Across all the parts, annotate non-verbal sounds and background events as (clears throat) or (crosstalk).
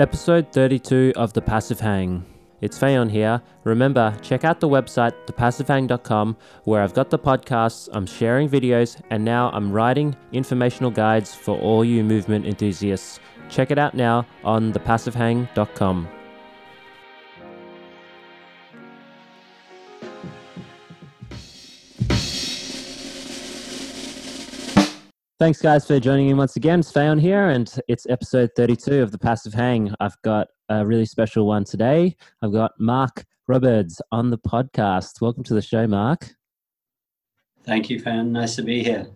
Episode 32 of The Passive Hang. It's Fayon here. Remember, check out the website, thepassivehang.com, where I've got the podcasts, I'm sharing videos, and now I'm writing informational guides for all you movement enthusiasts. Check it out now on thepassivehang.com. Thanks, guys, for joining me once again. It's Fayon here, and it's episode 32 of The Passive Hang. I've got a really special one today. I've got Mark Robberds on the podcast. Welcome to the show, Mark. Thank you, Fayon. Nice to be here.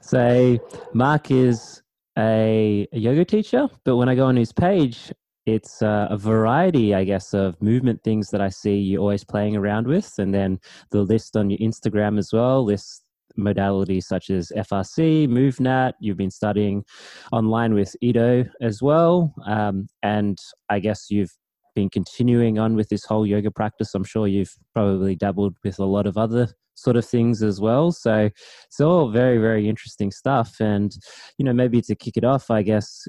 So, Mark is a, a yoga teacher, but when I go on his page, it's uh, a variety, I guess, of movement things that I see you always playing around with. And then the list on your Instagram as well lists modalities such as FRC, MovNat. You've been studying online with Ido as well. Um, and I guess you've been continuing on with this whole yoga practice. I'm sure you've probably dabbled with a lot of other sort of things as well. So it's all very, very interesting stuff. And, you know, maybe to kick it off, I guess,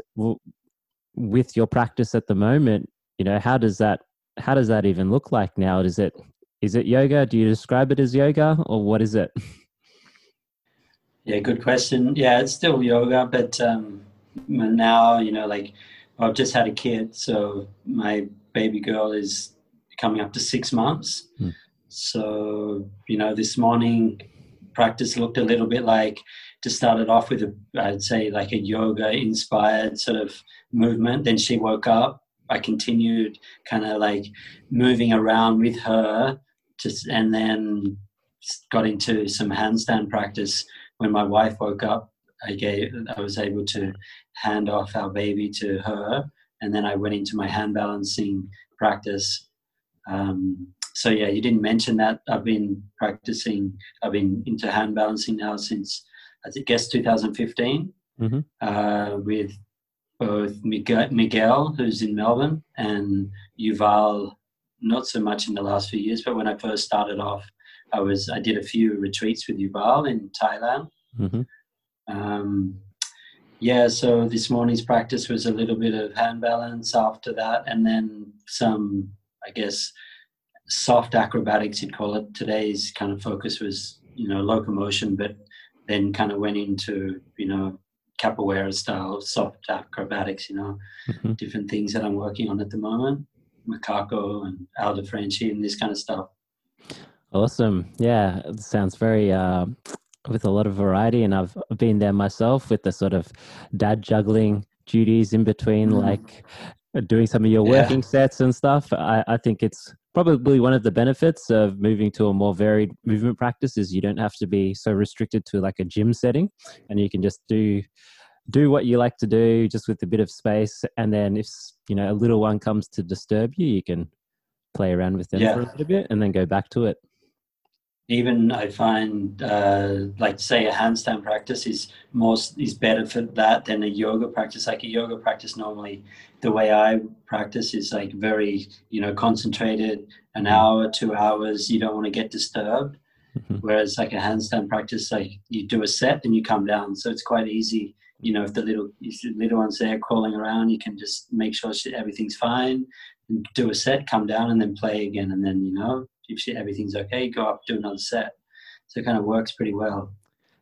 with your practice at the moment, you know, how does that how does that even look like now? Is it is it yoga? Do you describe it as yoga or what is it? (laughs) Yeah, good question. Yeah, it's still yoga, but um, now you know, like I've just had a kid, so my baby girl is coming up to six months. Hmm. So you know, this morning practice looked a little bit like to start it off with a, I'd say like a yoga inspired sort of movement. Then she woke up. I continued kind of like moving around with her, just and then got into some handstand practice when my wife woke up, I gave I was able to hand off our baby to her, and then I went into my hand balancing practice. Um, so yeah, you didn't mention that. I've been practicing. I've been into hand balancing now since I guess 2015 mm-hmm. uh, with both Miguel, who's in Melbourne, and Yuval. Not so much in the last few years, but when I first started off, I was I did a few retreats with Yuval in Thailand. Mm-hmm. Um, yeah, so this morning's practice was a little bit of hand balance after that, and then some, I guess, soft acrobatics, you'd call it. Today's kind of focus was, you know, locomotion, but then kind of went into, you know, capoeira style soft acrobatics, you know, mm-hmm. different things that I'm working on at the moment, macaco and Aldo Franchi and this kind of stuff. Awesome. Yeah, it sounds very uh, with a lot of variety, and I've been there myself with the sort of dad juggling duties in between, mm. like doing some of your working yeah. sets and stuff. I, I think it's probably one of the benefits of moving to a more varied movement practice is you don't have to be so restricted to like a gym setting, and you can just do do what you like to do just with a bit of space and then if you know a little one comes to disturb you you can play around with them yeah. for a little bit and then go back to it even I find uh, like say a handstand practice is most is better for that than a yoga practice. Like a yoga practice normally, the way I practice is like very you know concentrated, an mm-hmm. hour, two hours. You don't want to get disturbed. Mm-hmm. Whereas like a handstand practice, like you do a set and you come down, so it's quite easy. You know, if the little if the little one's there crawling around, you can just make sure everything's fine, and do a set, come down, and then play again, and then you know if everything's okay, go up, do another set. So it kind of works pretty well.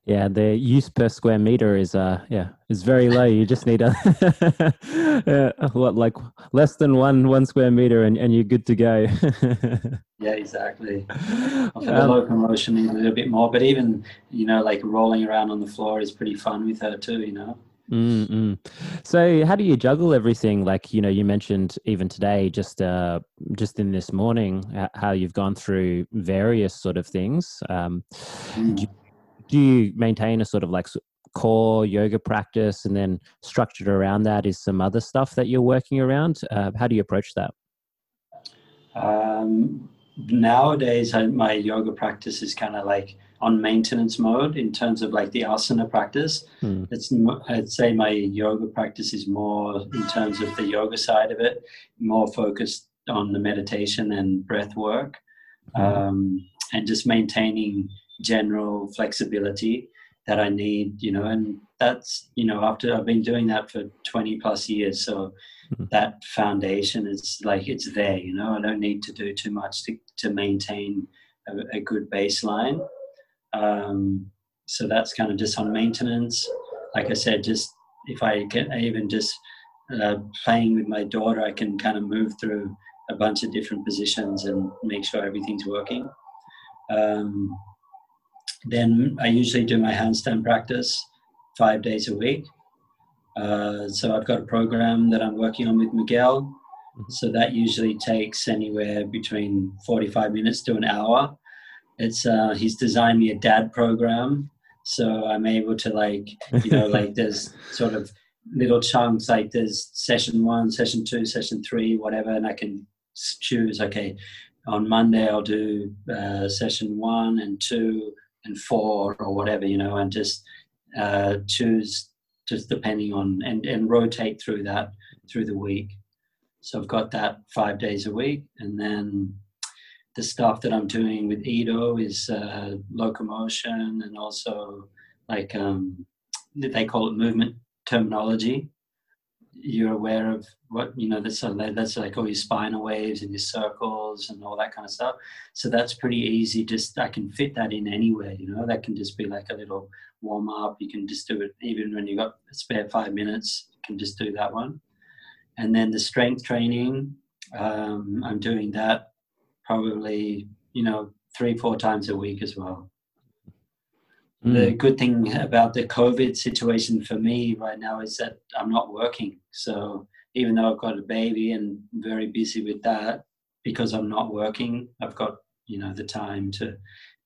Yeah, the use per square meter is uh yeah is very low. You just need a (laughs) uh, what like less than one one square meter and, and you're good to go. (laughs) yeah, exactly. Um, locomotion, a little bit more, but even you know like rolling around on the floor is pretty fun with her too. You know. Mm-mm. So, how do you juggle everything? Like, you know, you mentioned even today, just uh, just in this morning, how you've gone through various sort of things. Um, mm. do, you, do, you maintain a sort of like core yoga practice, and then structured around that is some other stuff that you're working around? Uh, how do you approach that? Um, nowadays, I, my yoga practice is kind of like on maintenance mode in terms of like the asana practice. Hmm. It's I'd say my yoga practice is more in terms of the yoga side of it, more focused on the meditation and breath work, hmm. um, and just maintaining general flexibility that I need, you know, and that's, you know, after I've been doing that for 20 plus years. So mm-hmm. that foundation is like, it's there, you know, I don't need to do too much to, to maintain a, a good baseline. Um, so that's kind of just on maintenance. Like I said, just if I get even just uh, playing with my daughter, I can kind of move through a bunch of different positions and make sure everything's working. Um, then I usually do my handstand practice five days a week. Uh, so I've got a program that I'm working on with Miguel. Mm-hmm. So that usually takes anywhere between 45 minutes to an hour. It's uh, he's designed me a dad program, so I'm able to like you know like (laughs) there's sort of little chunks like there's session one, session two, session three, whatever, and I can choose okay on Monday I'll do uh, session one and two and four or whatever, you know, and just uh, choose just depending on and, and rotate through that through the week. So I've got that five days a week, and then the stuff that I'm doing with Ido is uh, locomotion and also like um, they call it movement terminology. You're aware of what you know that's that's like all your spinal waves and your circles and all that kind of stuff. So that's pretty easy. Just i can fit that in anywhere you know? That can just be like a little warm up. You can just do it even when you've got spare five minutes you can just do that one. And then the strength training um, i'm doing that probably you know three four times a week as well Mm. The good thing about the COVID situation for me right now is that I'm not working. So even though I've got a baby and very busy with that, because I'm not working, I've got you know the time to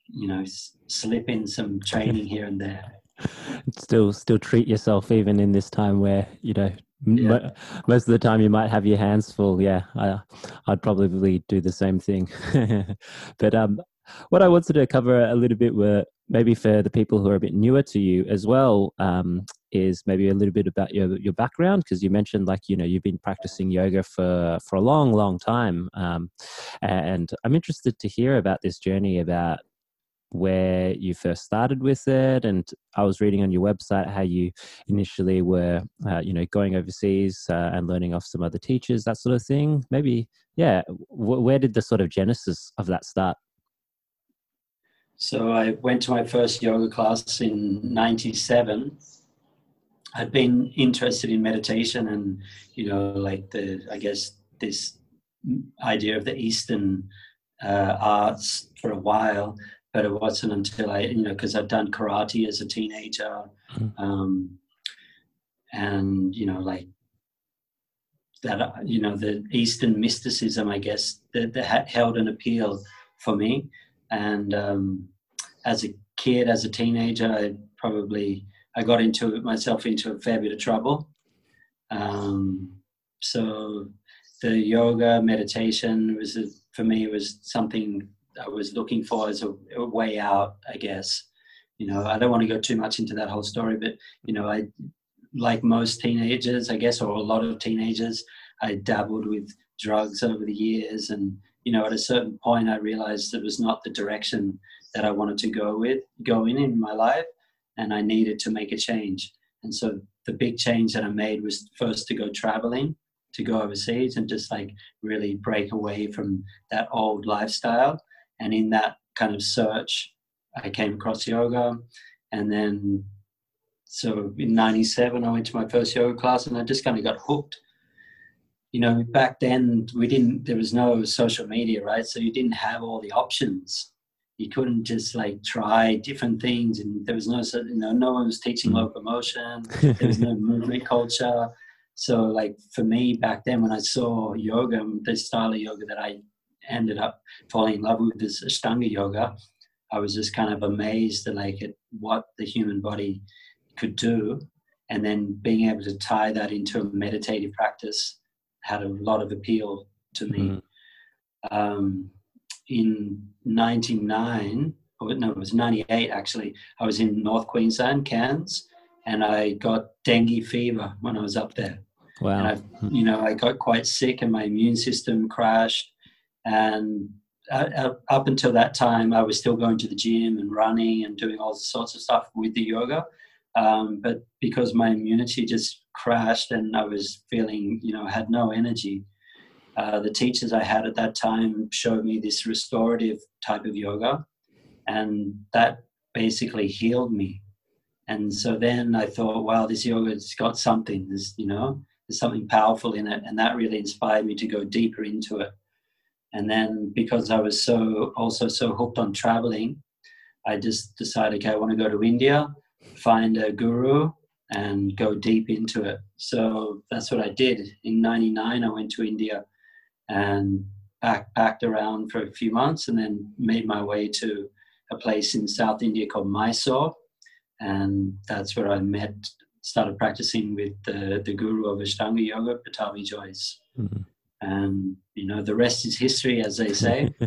you know slip in some training here and there. (laughs) Still, still treat yourself even in this time where you know yeah. most of the time you might have your hands full. Yeah I, i'd probably do the same thing. (laughs) But um what i wanted to cover a little bit were maybe for the people who are a bit newer to you as well um, is maybe a little bit about your your background because you mentioned like you know you've been practicing yoga for for a long long time. Um, and i'm interested to hear about this journey about where you first started with it and i was reading on your website how you initially were uh, you know going overseas uh, and learning off some other teachers that sort of thing. Maybe yeah w- where did the sort of genesis of that start? So I went to my first yoga class in 97. I'd been interested in meditation and, you know, like the, I guess, this idea of the Eastern uh, arts for a while, but it wasn't until I, you know, because I'd done karate as a teenager. Mm-hmm. Um, and, you know, like that, you know, the Eastern mysticism, I guess, that, that held an appeal for me and um, as a kid, as a teenager, I probably I got into myself into a fair bit of trouble. Um, so the yoga meditation was a, for me was something I was looking for as a, a, way out, I guess. You know, I don't want to go too much into that whole story, but you know, I like most teenagers, I guess, or a lot of teenagers, I dabbled with drugs over the years, and you know, at a certain point, I realized it was not the direction that I wanted to go with, go in in my life, and I needed to make a change. And so the big change that I made was first to go traveling, to go overseas, and just like really break away from that old lifestyle. And in that kind of search, I came across yoga, and then so in 97 i went to my first yoga class and i just kind of got hooked. You know back then we didn't there was no social media right? So you didn't have all the options. You couldn't just like try different things and there was no you know no one was teaching mm. locomotion. There was no (laughs) movement culture. So like for me back then when i saw yoga the style of yoga that i ended up falling in love with this ashtanga yoga i was just kind of amazed at like at what the human body could do and then being able to tie that into a meditative practice had a lot of appeal to me mm. um, in 99, or no, it was 98 actually, I was in North Queensland, Cairns, and I got dengue fever when I was up there. Wow. And I, you know, I got quite sick and my immune system crashed. And uh, up until that time, I was still going to the gym and running and doing all sorts of stuff with the yoga. Um, but because my immunity just crashed and I was feeling, you know, had no energy, uh, the teachers I had at that time showed me this restorative type of yoga, and that basically healed me. And so then I thought, wow, this yoga's got something. There's, you know, there's something powerful in it, and that really inspired me to go deeper into it. And then because I was so also so hooked on traveling, I just decided, okay, I want to go to India, find a guru, and go deep into it. So that's what I did. In '99, I went to India and backpacked around for a few months, and then made my way to a place in South India called Mysore, and that's where I met, started practicing with the the guru of Ashtanga Yoga, Pattabhi Jois. Mm-hmm and you know the rest is history as they say (laughs)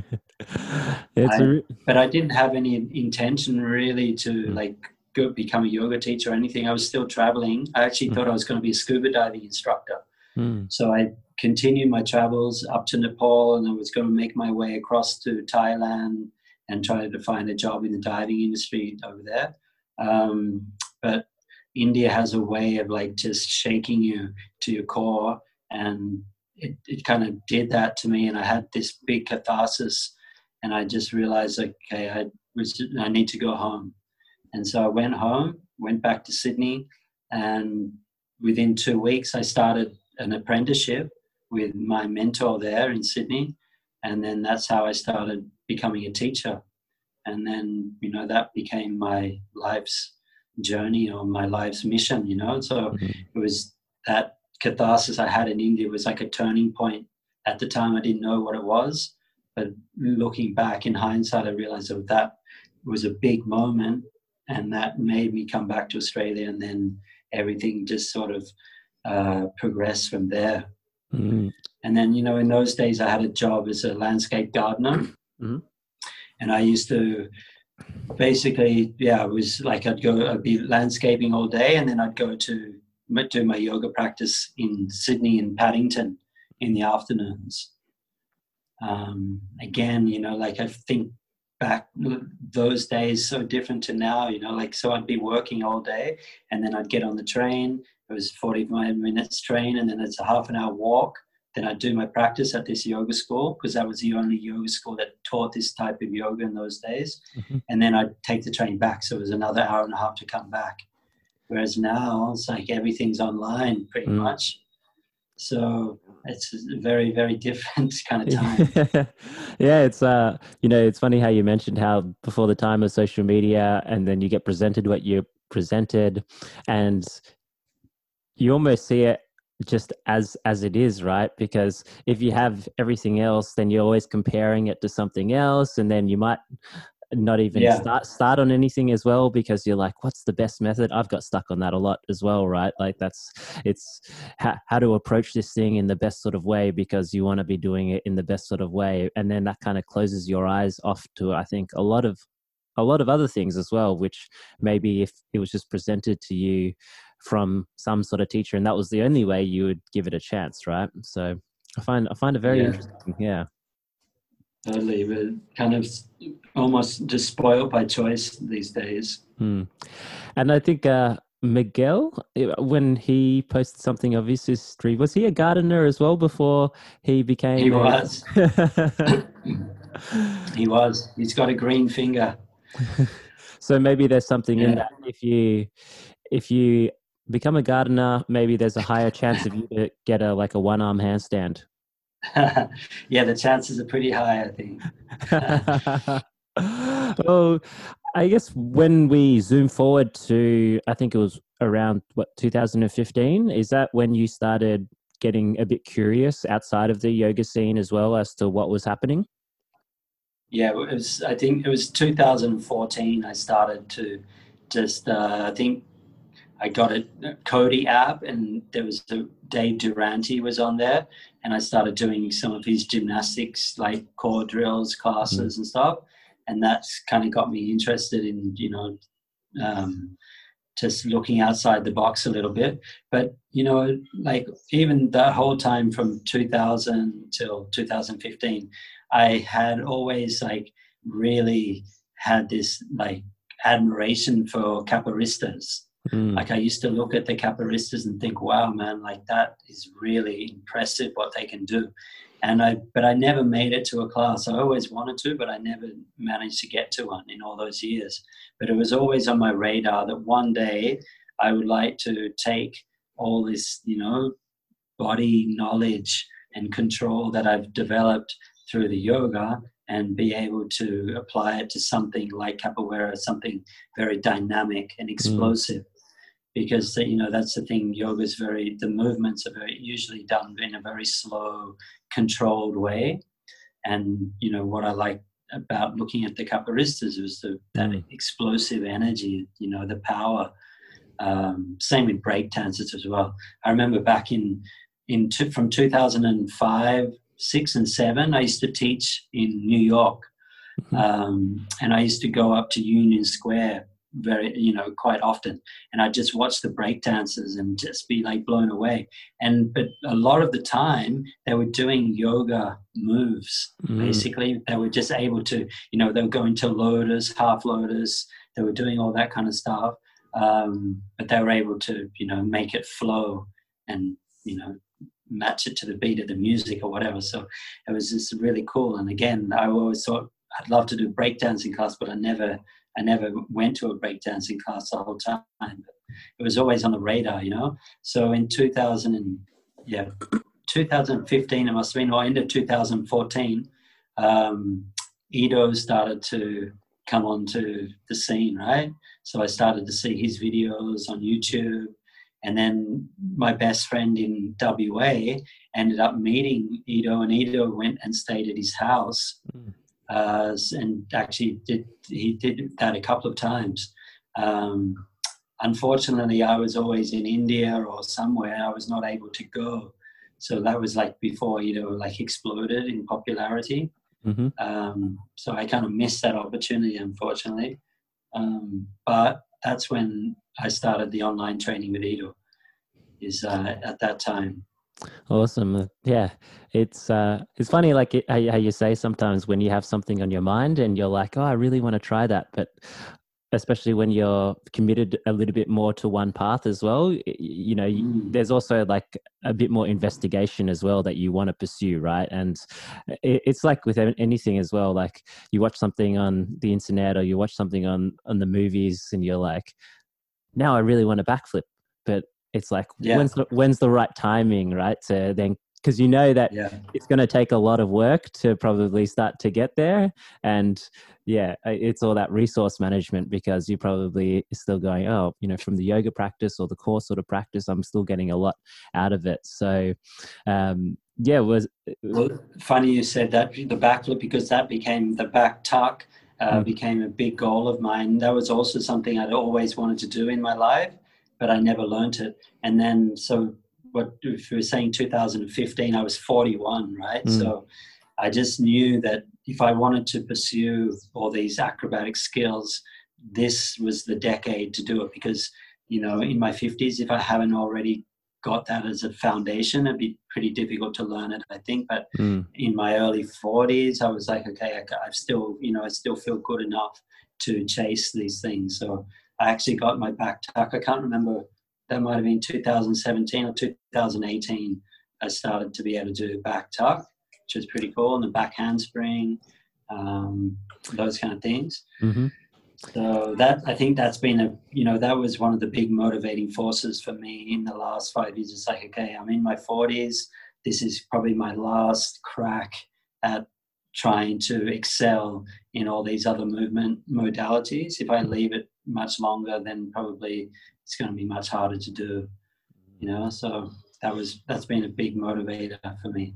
I, but i didn't have any intention really to mm. like go become a yoga teacher or anything i was still traveling i actually mm. thought i was going to be a scuba diving instructor mm. so i continued my travels up to nepal and i was going to make my way across to thailand and try to find a job in the diving industry over there um, but india has a way of like just shaking you to your core and it, it kind of did that to me and i had this big catharsis and i just realized okay i was i need to go home. And so i went home went back to sydney and within two weeks i started an apprenticeship with my mentor there in sydney and then that's how i started becoming a teacher. And then you know that became my life's journey or my life's mission you know? So mm-hmm. it was that catharsis I had in India was like a turning point. At the time, I didn't know what it was, but looking back in hindsight, I realized that that was a big moment, and that made me come back to Australia, and then everything just sort of uh, progressed from there. Mm-hmm. And then, you know, in those days, I had a job as a landscape gardener, mm-hmm. and I used to basically, yeah, it was like I'd go, I'd be landscaping all day, and then I'd go to do my yoga practice in Sydney and Paddington in the afternoons. Um, again, you know, like I think back those days so different to now, you know, like so I'd be working all day and then I'd get on the train. It was 45 minutes train and then it's a half an hour walk. Then I'd do my practice at this yoga school because that was the only yoga school that taught this type of yoga in those days. Mm-hmm. And then I'd take the train back. So it was another hour and a half to come back. Whereas now it's like everything's online pretty mm. much. So it's a very, very (laughs) different kind of time. (laughs) yeah, it's uh you know, it's funny how you mentioned how before the time of social media and then you get presented what you presented and you almost see it just as as it is right because if you have everything else then you're always comparing it to something else and then you might not even yeah. start start on anything as well because you're like what's the best method? I've got stuck on that a lot as well right? Like that's it's how, how to approach this thing in the best sort of way because you want to be doing it in the best sort of way. And then that kind of closes your eyes off to i think a lot of a lot of other things as well which maybe if it was just presented to you from some sort of teacher and that was the only way you would give it a chance right? So i find i find it very yeah. interesting yeah totally but kind of almost just spoiled by choice these days. Hmm. and i think uh, miguel when he posted something of his history was he a gardener as well before he became he was. (laughs) He was. He's got a green finger. (laughs) So maybe there's something yeah. in that. If you if you become a gardener maybe there's a higher chance of you to get a like a one arm handstand (laughs) yeah, the chances are pretty high, I think. (laughs) well, I guess when we zoom forward to, I think it was around what 2015. Is that when you started getting a bit curious outside of the yoga scene as well as to what was happening? Yeah, it was. I think it was 2014. I started to just. Uh, I think I got a Cody app, and there was a Dave Durante was on there, and I started doing some of his gymnastics, like core drills, classes, mm. and stuff, and that's kind of got me interested in you know um, just looking outside the box a little bit. But you know, like even that whole time from 2000 till 2015, I had always like really had this like admiration for capoeiristas. Mm. Like I used to look at the capoeiristas and think, wow, man, like that is really impressive what they can do. And I, but I never made it to a class. I always wanted to, but I never managed to get to one in all those years. But it was always on my radar that one day I would like to take all this, you know, body knowledge and control that I've developed through the yoga and be able to apply it to something like capoeira, something very dynamic and mm. explosive. Mm. Because you know that's the thing. Yoga is very the movements are very usually done in a very slow, controlled way. And you know what I like about looking at the capoeiristas was the, that mm. explosive energy. You know the power. Um, same with break dancers as well. I remember back in in t- from 2005 six and seven, I used to teach in New York, mm-hmm. um, and I used to go up to Union Square very, you know, quite often, and I just watch the break dancers and just be like blown away. And but a lot of the time they were doing yoga moves. Mm. Basically, they were just able to, you know, they were going to lotus, half lotus. They were doing all that kind of stuff, um, but they were able to, you know, make it flow and you know match it to the beat of the music or whatever. So it was just really cool. And again, I always thought I'd love to do breakdancing class, but I never, I never went to a breakdancing class the whole time. But it was always on the radar, you know. So in 2000 and yeah, 2015, it must have been, or end of 2014, um, Ido started to come onto the scene, right? So I started to see his videos on YouTube and then my best friend in WA ended up meeting Ido, and Ido went and stayed at his house, mm. Uh, and actually did he did that a couple of times. Um, unfortunately, I was always in India or somewhere. I was not able to go, so that was like before you know like exploded in popularity. Mm-hmm. Um, so I kind of missed that opportunity, unfortunately. Um, but that's when I started the online training with Ido. Is uh, at that time. Awesome. Yeah, it's uh, it's funny, like it, how, how you say sometimes when you have something on your mind and you're like, oh, I really want to try that, but especially when you're committed a little bit more to one path as well you know mm. there's also like a bit more investigation as well that you want to pursue right and it's like with anything as well like you watch something on the internet or you watch something on on the movies and you're like now i really want to backflip but it's like yeah. when's the, when's the right timing right to then because you know that yeah. it's going to take a lot of work to probably start to get there and yeah it's all that resource management because you probably still going oh you know from the yoga practice or the core sort of practice i'm still getting a lot out of it so um yeah was well, funny you said that the backflip because that became the back tuck uh, mm. became a big goal of mine that was also something i'd always wanted to do in my life but I never learned it. And then, so what if we were saying 2015, I was 41, right? Mm. So I just knew that if I wanted to pursue all these acrobatic skills, this was the decade to do it because, you know, in my 50s, if I haven't already got that as a foundation, it'd be pretty difficult to learn it, I think. But mm. in my early 40s, I was like, okay, I, have still, you know, I still feel good enough to chase these things. So I actually got my back tuck. I can't remember, that might have been 2017 or 2018. I started to be able to do back tuck, which was pretty cool, and the back handspring, um, those kind of things. Mm-hmm. So that I think that's been a you know that was one of the big motivating forces for me in the last five years. It's like okay, I'm in my 40s. This is probably my last crack at trying to excel in all these other movement modalities. If I leave it much longer, then probably it's going to be much harder to do. You know, so that was that's been a big motivator for me.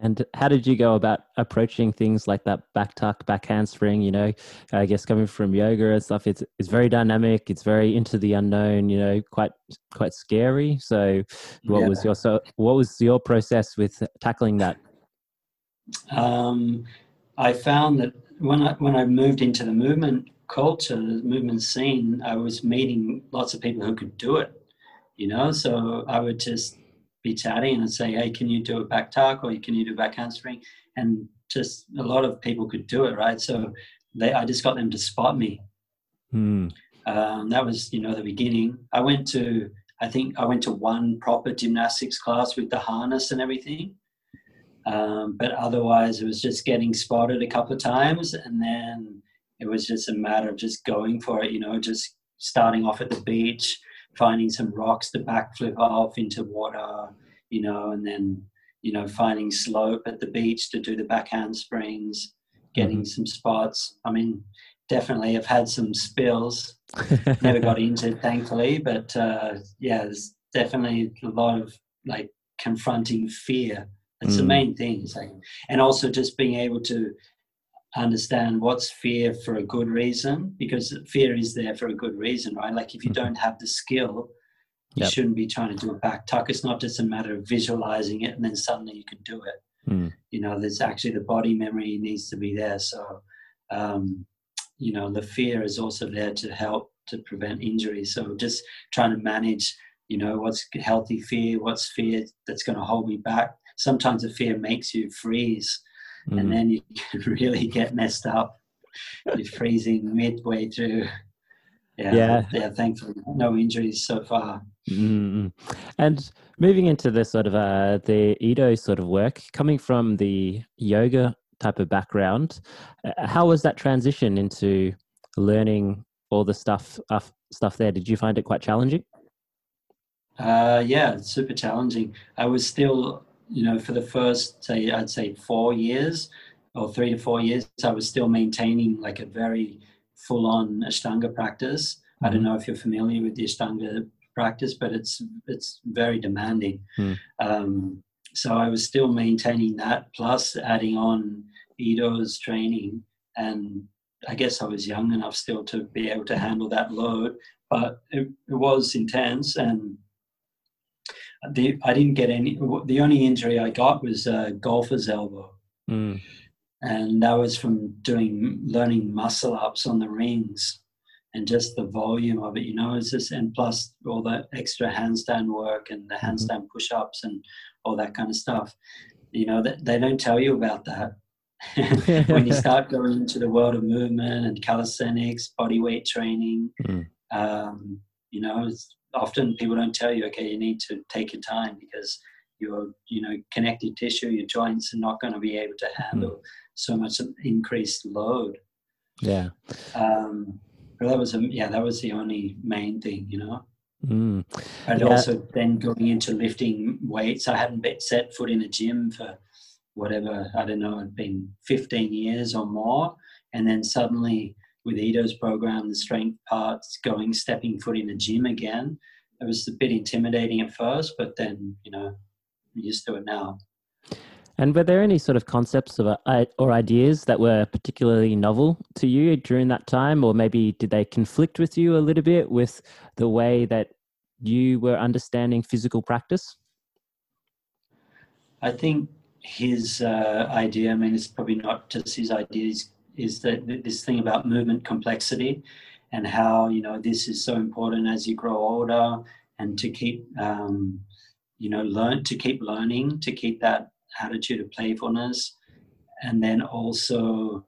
And how did you go about approaching things like that back tuck, back handspring? You know, I guess coming from yoga and stuff, it's it's very dynamic. It's very into the unknown. You know, quite quite scary. So, what yeah. was your so what was your process with tackling that? Um, I found that when I when I moved into the movement culture, the movement scene, I was meeting lots of people who could do it, you know. So I would just be chatting and say, "Hey, can you do a back tuck or can you do a back handspring?" And just a lot of people could do it, right? So they, I just got them to spot me. Hmm. Um, that was, you know, the beginning. I went to, I think I went to one proper gymnastics class with the harness and everything. Um, but otherwise, it was just getting spotted a couple of times, and then it was just a matter of just going for it. You know, just starting off at the beach, finding some rocks to backflip off into water. You know, and then you know finding slope at the beach to do the backhand springs, getting mm-hmm. some spots. I mean, definitely, I've had some spills. (laughs) Never got injured, thankfully, but uh, yeah, there's definitely a lot of like confronting fear that's mm. the main thing. Like, and also just being able to understand what's fear for a good reason, because fear is there for a good reason, right? Like if you mm-hmm. don't have the skill, you yep. shouldn't be trying to do a back tuck. It's not just a matter of visualizing it and then suddenly you can do it. Mm. You know, there's actually the body memory needs to be there. So, um, you know, the fear is also there to help to prevent injury. So just trying to manage, you know, what's healthy fear, what's fear that's going to hold me back sometimes the fear makes you freeze mm. and then you can (laughs) really get messed up. You're freezing midway through. Yeah, yeah. yeah thankfully, no injuries so far. mm And moving into the sort of uh, the Ido sort of work, coming from the yoga type of background, uh, how was that transition into learning all the stuff uh, stuff there? Did you find it quite challenging? Uh, yeah, super challenging. I was still you know, for the first, say, I'd say four years or three to four years, I was still maintaining like a very full on Ashtanga practice. Mm-hmm. I don't mm-hmm. know if you're familiar with the Ashtanga practice, but it's it's very demanding. Mm. Um, so I was still maintaining that, plus adding on Ido's training, and I guess I was young enough still to be able to handle that load. But it, it was intense, and the, I didn't get any. The only injury I got was a golfer's elbow, mm. and that was from doing learning muscle ups on the rings, and just the volume of it. You know, is this and plus all the extra handstand work and the mm-hmm. handstand mm-hmm. push ups and all that kind of stuff. You know that they don't tell you about that. (laughs) when you (laughs) start going into the world of movement and calisthenics, body weight training, mm. um, you know, often people don't tell you, okay, you need to take your time because your, you know, connective tissue, your joints are not going to be able to handle mm. so much increased load. Yeah. Um, but that was, a, yeah, that was the only main thing, you know. Mm. And yeah. also then going into lifting weights, I hadn't been set foot in a gym for whatever, I don't know, it'd been 15 years or more. And then suddenly with Ido's program, the strength parts, going stepping foot in the gym again. It was a bit intimidating at first, but then you know, I'm used to it now. And were there any sort of concepts of, uh, or ideas that were particularly novel to you during that time, or maybe did they conflict with you a little bit with the way that you were understanding physical practice? I think his uh, idea. I mean, it's probably not just his ideas is that this thing about movement complexity and how you know this is so important as you grow older and to keep um, you know learn to keep learning to keep that attitude of playfulness. And then also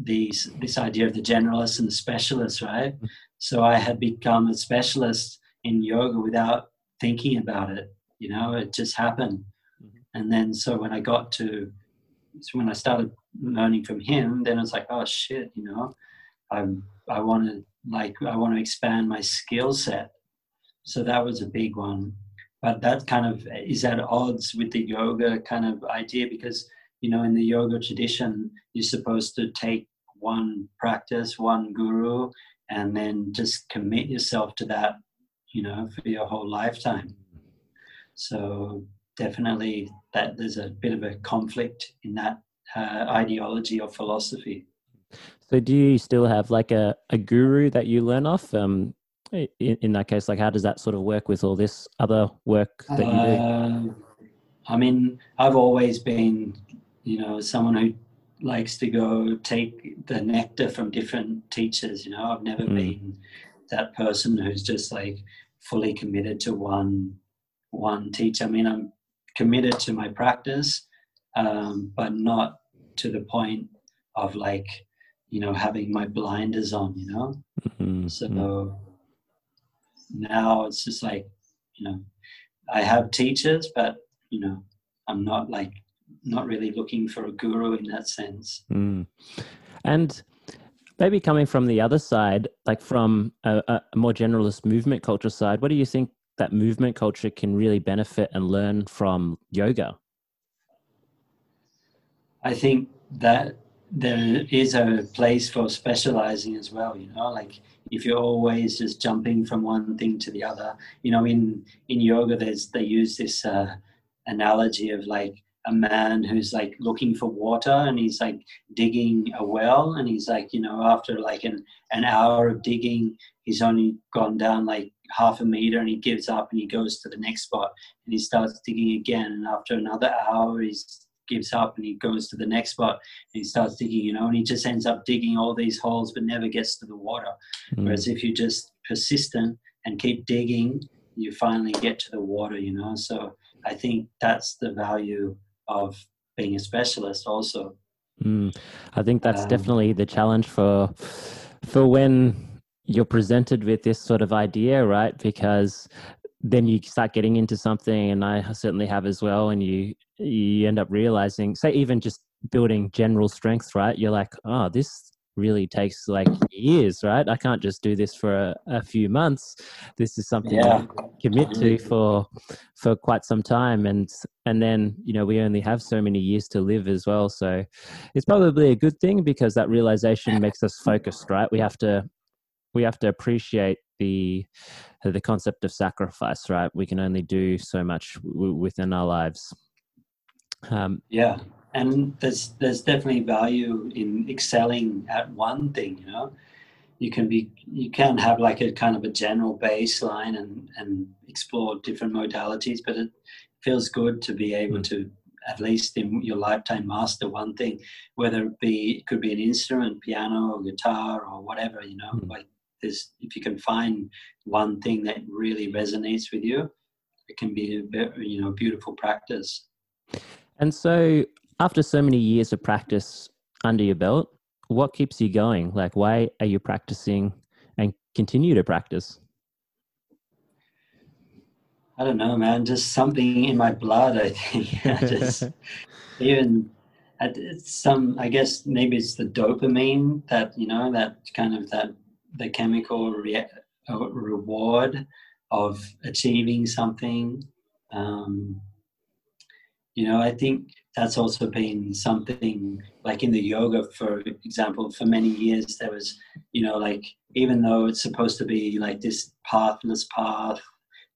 these this idea of the generalist and the specialist right? So i had become a specialist in yoga without thinking about it you know it just happened. Mm-hmm. and then so when i got to so when i started learning from him, then it's like, oh shit, you know, I I want to like I want to expand my skill set. So that was a big one, but that kind of is at odds with the yoga kind of idea because you know in the yoga tradition you're supposed to take one practice, one guru, and then just commit yourself to that, you know, for your whole lifetime. So definitely that there's a bit of a conflict in that uh, ideology or philosophy. So, do you still have like a, a guru that you learn off? Um, in, in that case, like how does that sort of work with all this other work that you do? Uh, I mean, I've always been, you know, someone who likes to go take the nectar from different teachers. You know, I've never mm. been that person who's just like fully committed to one one teacher. I mean, I'm committed to my practice, um, but not to the point of like you know having my blinders on. You know, mm-hmm. so now it's just like you know I have teachers, but you know I'm not like not really looking for a guru in that sense. Mm. And maybe coming from the other side, like from a, a, more generalist movement culture side, what do you think that movement culture can really benefit and learn from yoga? I think that there is a place for specializing as well, you know, like if you're always just jumping from one thing to the other, you know, in, in yoga, there's, they use this uh, analogy of like a man who's like looking for water and he's like digging a well and he's like you know after like an, an hour of digging he's only gone down like half a meter and he gives up and he goes to the next spot and he starts digging again and after another hour he gives up and he goes to the next spot and he starts digging you know and he just ends up digging all these holes but never gets to the water mm. whereas if you're just persistent and keep digging you finally get to the water you know so i think that's the value of being a specialist also mm. i think that's um, definitely the challenge for for when you're presented with this sort of idea right because then you start getting into something and i certainly have as well and you you end up realizing say even just building general strength right you're like oh this really takes like years, right? I can't just do this for a, a few months. This is something yeah. I commit to for for quite some time, and and then you know we only have so many years to live as well. So it's probably a good thing because that realization makes us focused, right? We have to we have to appreciate the the concept of sacrifice, right? We can only do so much w- within our lives. Um, yeah, and there's there's definitely value in excelling at one thing you know you can be you can have like a kind of a general baseline and and explore different modalities but it feels good to be able mm. to at least in your lifetime master one thing whether it be it could be an instrument piano or guitar or whatever you know mm. like this if you can find one thing that really resonates with you it can be a you know beautiful practice and so after so many years of practice under your belt, what keeps you going? Like, why are you practicing and continue to practice? I don't know, man. Just something in my blood. I think. (laughs) just (laughs) even it's some. I guess maybe it's the dopamine that you know that kind of that the chemical re- uh, reward of achieving something. Um, you know, I think that's also been something like in the yoga, for example, for many years, there was, you know, like even though it's supposed to be like this pathless path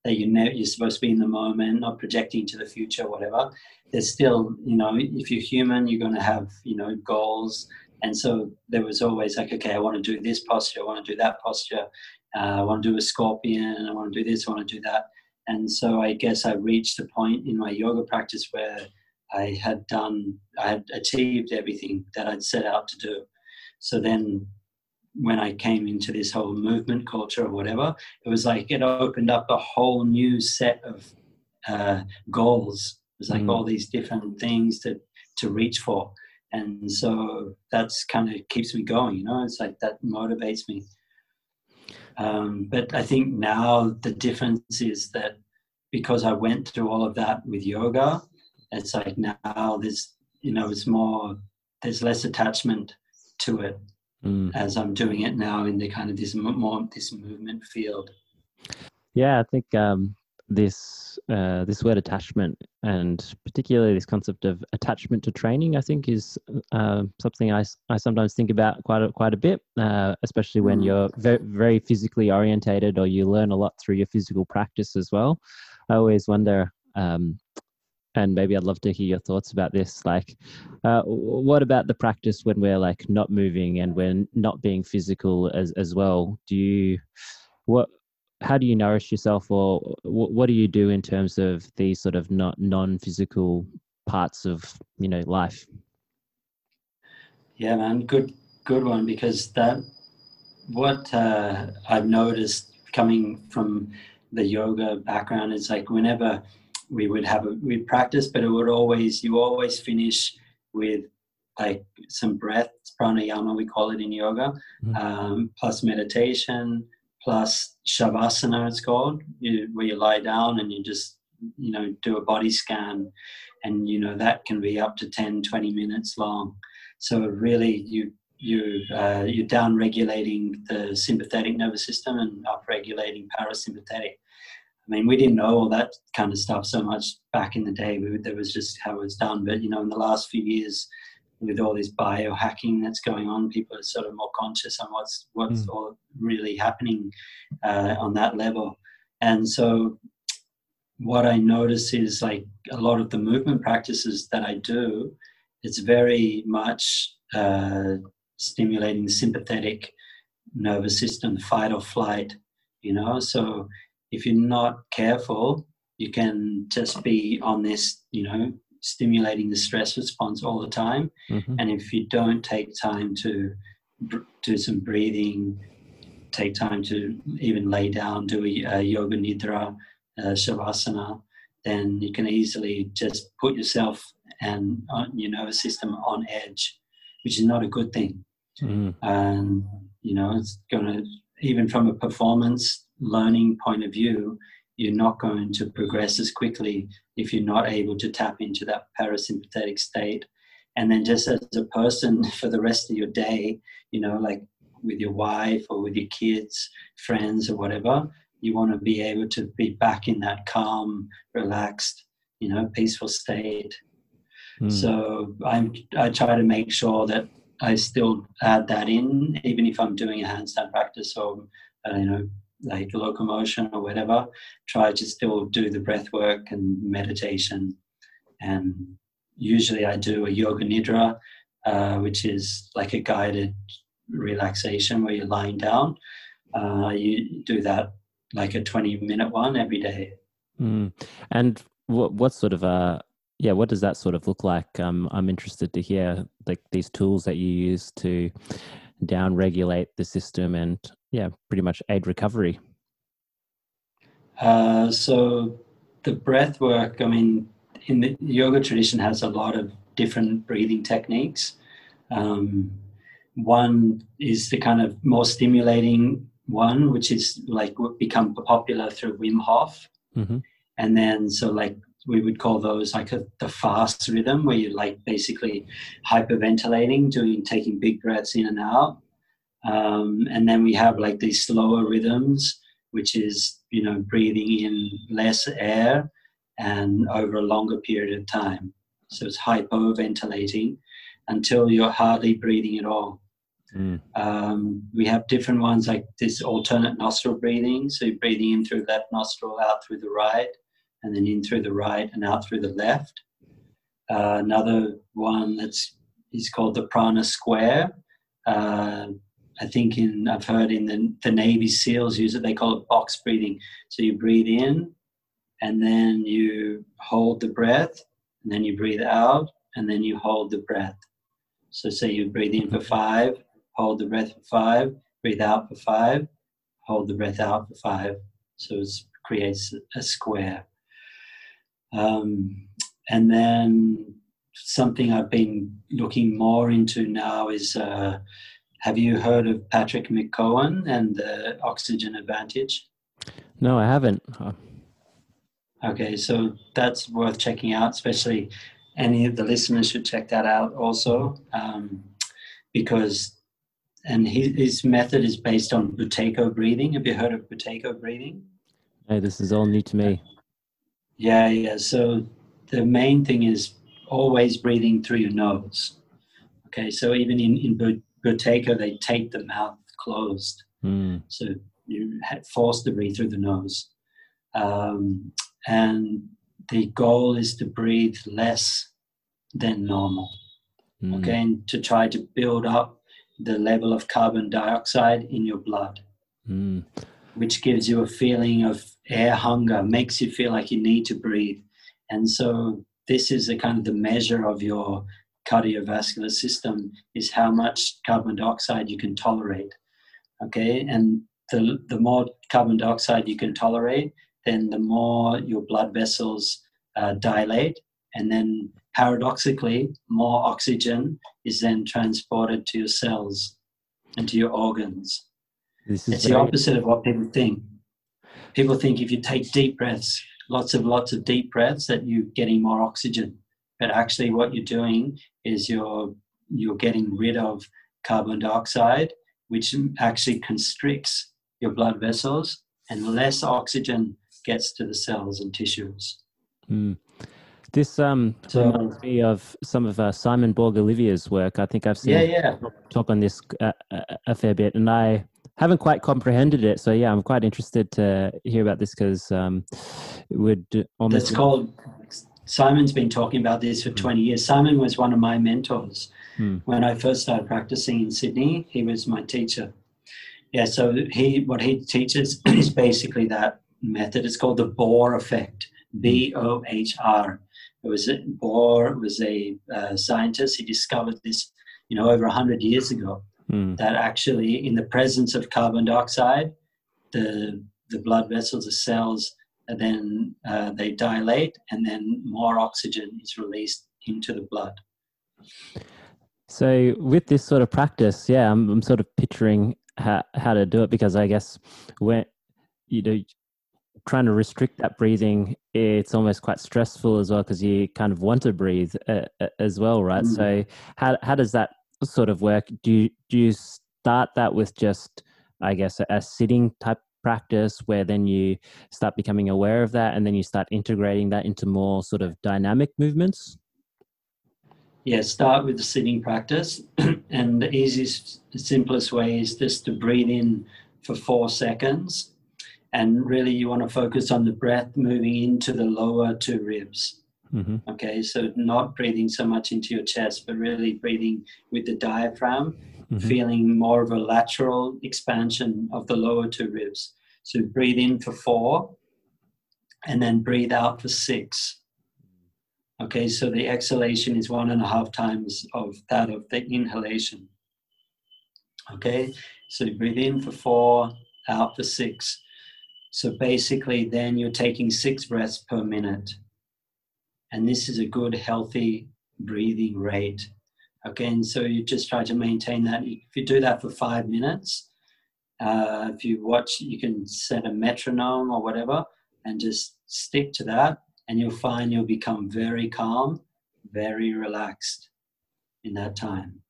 that you know you're supposed to be in the moment, not projecting to the future, whatever. There's still, you know, if you're human, you're going to have, you know, goals. And so there was always like, okay, I want to do this posture, I want to do that posture, uh, I want to do a scorpion, I want to do this, I want to do that. And so I guess I reached a point in my yoga practice where I had done, I had achieved everything that I'd set out to do. So then when I came into this whole movement culture or whatever, it was like it opened up a whole new set of uh, goals. It was like mm. all these different things to, to reach for. And so that's kind of keeps me going, you know, it's like that motivates me. Um, but I think now the difference is that because I went through all of that with yoga, it's like now there's, you know, it's more, there's less attachment to it mm. as I'm doing it now in the kind of this more, this movement field. Yeah, I think um, this uh, this word attachment and particularly this concept of attachment to training i think is uh, something I, I sometimes think about quite a, quite a bit uh, especially when mm. you're very, very physically orientated or you learn a lot through your physical practice as well i always wonder um, and maybe i'd love to hear your thoughts about this like uh, what about the practice when we're like not moving and we're not being physical as, as well do you what how do you nourish yourself or what do you do in terms of these sort of not non-physical parts of you know life Yeah, man, good, good one because that what uh, I've noticed coming from the yoga background is like whenever we would have a we practice, but it would always you always finish with like some breath pranayama we call it in yoga, mm-hmm. um, plus meditation, plus shavasana it's called, you, where you lie down and you just you know do a body scan, and you know that can be up to 10, 20 minutes long. So really you you uh, you're down regulating the sympathetic nervous system and up regulating parasympathetic. I mean, we didn't know all that kind of stuff so much back in the day. We, that was just how it was done. But you know, in the last few years, with all this biohacking that's going on, people are sort of more conscious on what's what's mm. all really happening uh, on that level. And so, what I notice is like a lot of the movement practices that I do, it's very much uh, stimulating the sympathetic nervous system, fight or flight, you know. So if you're not careful, you can just be on this, you know, stimulating the stress response all the time. Mm-hmm. And if you don't take time to do some breathing, take time to even lay down, do a, a yoga nidra, uh, shavasana, then you can easily just put yourself and uh, your nervous system on edge, which is not a good thing. Mm. And, you know, it's going to, even from a performance learning point of view, you're not going to progress as quickly if you're not able to tap into that parasympathetic state. And then just as a person (laughs) for the rest of your day, you know, like with your wife or with your kids, friends, or whatever, you want to be able to be back in that calm, relaxed, you know, peaceful state. Mm. So I'm, I try to make sure that I still add that in, even if I'm doing a handstand practice or uh, you know like locomotion or whatever. Try to still do the breath work and meditation, and usually I do a yoga nidra, uh, which is like a guided relaxation where you're lying down. Uh, you do that like a 20 minute one every day. Mm. And what what sort of a yeah, what does that sort of look like? Um, I'm interested to hear like these tools that you use to down regulate the system and yeah, pretty much aid recovery. Uh, so the breath work, I mean, in the yoga tradition has a lot of different breathing techniques. Um, one is the kind of more stimulating one, which is like become popular through Wim Hof. Mm-hmm. And then, so like we would call those like a, the fast rhythm where you're like basically hyperventilating doing taking big breaths in and out um, and then we have like these slower rhythms which is you know breathing in less air and over a longer period of time so it's hyperventilating until you're hardly breathing at all mm. um, we have different ones like this alternate nostril breathing so you're breathing in through left nostril out through the right and then in through the right and out through the left. Uh, another one that's is called the prana square. Uh, I think in I've heard in the, the Navy SEALs use it. They call it box breathing. So you breathe in, and then you hold the breath, and then you breathe out, and then you hold the breath. So say you breathe in for five, hold the breath for five, breathe out for five, hold the breath out for five. So it creates a square. Um, and then something I've been looking more into now is uh, have you heard of Patrick McKeown and the Oxygen Advantage? No, I haven't. Okay, so that's worth checking out, especially any of the listeners should check that out also um, because and his, his, method is based on Buteyko breathing. Have you heard of Buteyko breathing? Hey, this is all new to me. Yeah, yeah. So the main thing is always breathing through your nose. Okay, so even in, in Buteyko, they take the mouth closed. Mm. So you force to breathe through the nose. Um, and the goal is to breathe less than normal. Mm. Okay, and to try to build up the level of carbon dioxide in your blood. Mm which gives you a feeling of air hunger, makes you feel like you need to breathe. And so this is a kind of the measure of your cardiovascular system is how much carbon dioxide you can tolerate. Okay, and the, the more carbon dioxide you can tolerate, then the more your blood vessels uh, dilate, and then paradoxically, more oxygen is then transported to your cells and to your organs. This is it's very... the opposite of what people think. People think if you take deep breaths, lots of lots of deep breaths, that you're getting more oxygen. But actually, what you're doing is you're you're getting rid of carbon dioxide, which actually constricts your blood vessels, and less oxygen gets to the cells and tissues. Mm. This um, so, reminds me of some of uh, Simon Borg Olivier's work. I think I've seen yeah, yeah. talk on this uh, a fair bit, and I haven't quite comprehended it. So yeah, I'm quite interested to hear about this because um, it would almost. It's called. Simon's been talking about this for hmm. 20 years. Simon was one of my mentors hmm. when I first started practicing in Sydney. He was my teacher. Yeah, so he what he teaches (clears throat) is basically that method. It's called the Bohr effect. B O H R. It was Bohr was a uh, scientist. He discovered this, you know, over hundred years ago. Mm. That actually, in the presence of carbon dioxide, the the blood vessels, the cells, then uh, they dilate, and then more oxygen is released into the blood. So, with this sort of practice, yeah, I'm, I'm sort of picturing how how to do it because I guess when you know trying to restrict that breathing, it's almost quite stressful as well because you kind of want to breathe uh, uh as well, right? Mm. So how how does that sort of work? Do you, do you start that with just, I guess, a, a sitting type practice where then you start becoming aware of that and then you start integrating that into more sort of dynamic movements? Yeah, start with the sitting practice. (clears throat) and the easiest, simplest way is just to breathe in for four seconds and really you want to focus on the breath moving into the lower two ribs. Mm-hmm. Okay, so not breathing so much into your chest, but really breathing with the diaphragm, mm-hmm. feeling more of a lateral expansion of the lower two ribs. So breathe in for four, and then breathe out for six. Okay, so the exhalation is one and a half times of that of the inhalation. Okay, so breathe in for four, out for six. So basically, then you're taking six breaths per minute. And this is a good, healthy breathing rate. Okay, so you just try to maintain that. If you do that for five minutes, uh, if you watch, you can set a metronome or whatever and just stick to that, and you'll find you'll become very calm, very relaxed in that time.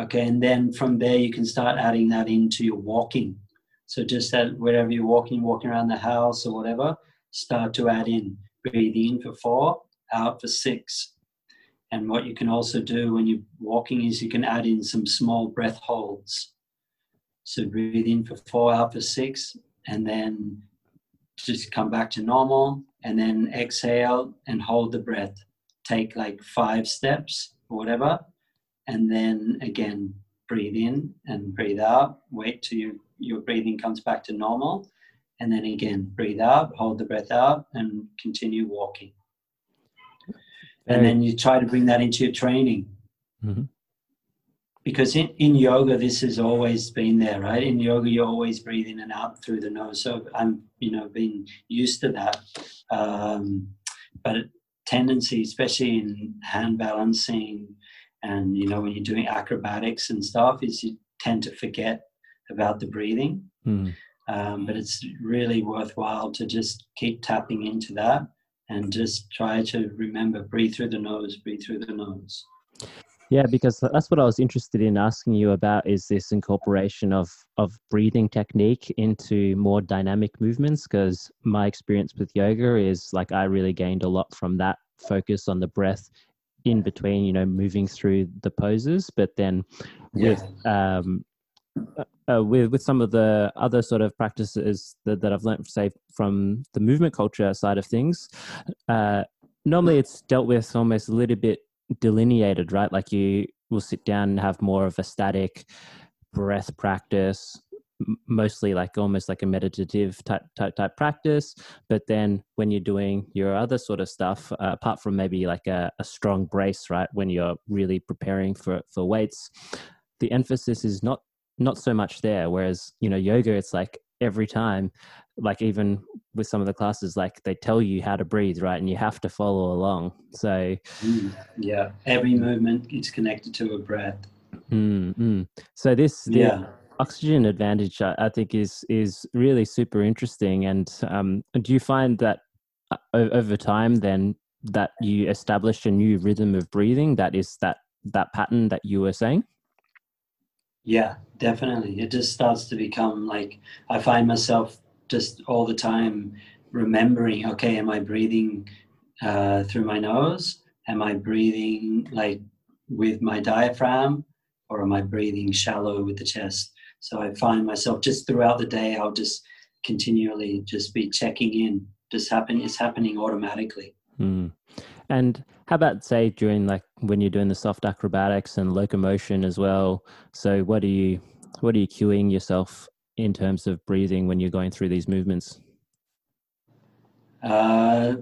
Okay, and then from there, you can start adding that into your walking. So just that wherever you're walking, walking around the house or whatever, start to add in. Breathe in for four, out for six. And what you can also do when you're walking is you can add in some small breath holds. So breathe in for four, out for six, and then just come back to normal. And then exhale and hold the breath. Take like five steps or whatever. And then again, breathe in and breathe out. Wait till you your breathing comes back to normal. And then again, breathe out, hold the breath out, and continue walking. And then you try to bring that into your training. Mm-hmm. Because in, in yoga, this has always been there, right? In yoga, you're always breathing and out through the nose. So I'm, you know, being used to that. Um, but tendency, especially in hand balancing, and you know when you're doing acrobatics and stuff, is you tend to forget about the breathing. Mm. Um, but it's really worthwhile to just keep tapping into that and just try to remember breathe through the nose, breathe through the nose. Yeah, because that's what I was interested in asking you about is this incorporation of of breathing technique into more dynamic movements because my experience with yoga is like I really gained a lot from that focus on the breath in between, you know, moving through the poses, but then with yeah. um uh, with with some of the other sort of practices that, that I've learned, say from the movement culture side of things, uh, normally it's dealt with almost a little bit delineated, right? Like you will sit down and have more of a static breath practice, mostly like almost like a meditative type type, type practice but then when you're doing your other sort of stuff uh, apart from maybe like a, a strong brace right when you're really preparing for for weights the emphasis is not not so much there whereas you know yoga it's like every time like even with some of the classes like they tell you how to breathe right and you have to follow along. So mm, yeah every movement is connected to a breath. Mm, so this yeah. oxygen advantage i think is is really super interesting and um, do you find that uh, over time then that you establish a new rhythm of breathing? That is that that pattern that you were saying yeah definitely it just starts to become like i find myself just all the time remembering okay am i breathing uh, through my nose am i breathing like with my diaphragm or am i breathing shallow with the chest so I find myself just throughout the day, I'll just continually just be checking in. Just happen, it's happening automatically. Mm. And how about say during like when you're doing the soft acrobatics and locomotion as well? So what are you what are you cueing yourself in terms of breathing when you're going through these movements? Uh,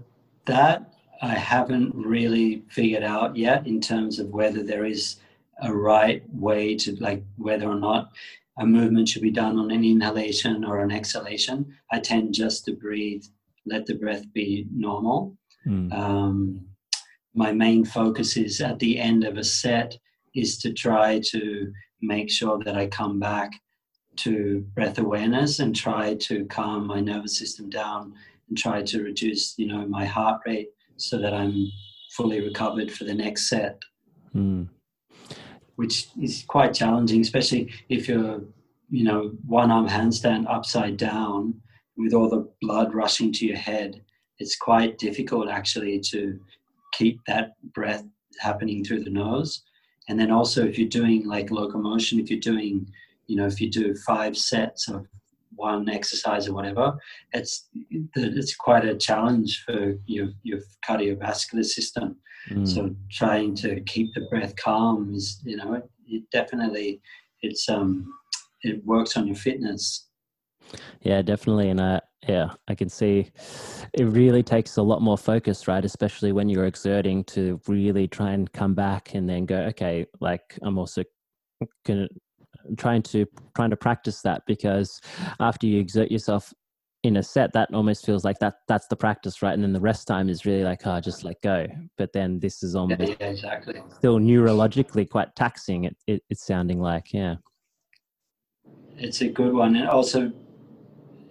that I haven't really figured out yet in terms of whether there is a right way to like whether or not a movement should be done on an inhalation or an exhalation. I tend just to breathe, let the breath be normal. Mm. Um, my main focus is at the end of a set is to try to make sure that I come back to breath awareness and try to calm my nervous system down and try to reduce, you know, my heart rate so that I'm fully recovered for the next set. Mm which is quite challenging, especially if you're, you know, one arm handstand upside down with all the blood rushing to your head. It's quite difficult actually to keep that breath happening through the nose. And then also, if you're doing like locomotion, if you're doing, you know, if you do five sets of one exercise or whatever, it's it's quite a challenge for your your cardiovascular system. Mm. So trying to keep the breath calm is, you know, it, it definitely it's um it works on your fitness. Yeah, definitely, and I yeah I can see. It really takes a lot more focus, right? Especially when you're exerting to really try and come back and then go, okay, like I'm also gonna trying to trying to practice that because after you exert yourself in a set that almost feels like that that's the practice right? And then the rest time is really like oh just let go. But then this is almost yeah, yeah, exactly. still neurologically quite taxing it, it, it's sounding like yeah. It's a good one. And also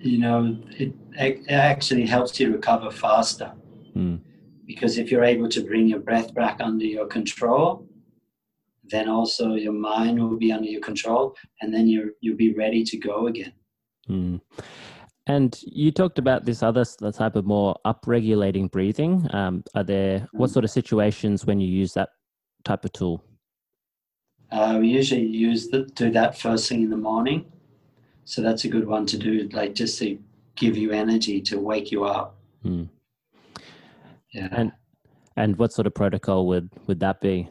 you know it, it actually helps you recover faster mm. because if you're able to bring your breath back under your control then also your mind will be under your control and then you you'll be ready to go again mm. And you talked about this other type of more upregulating breathing. Um, are there what sort of situations when you use that type of tool? Uh, we usually use the, do that first thing in the morning, so that's a good one to do, like just to give you energy to wake you up. Hmm. Yeah. And and what sort of protocol would would that be?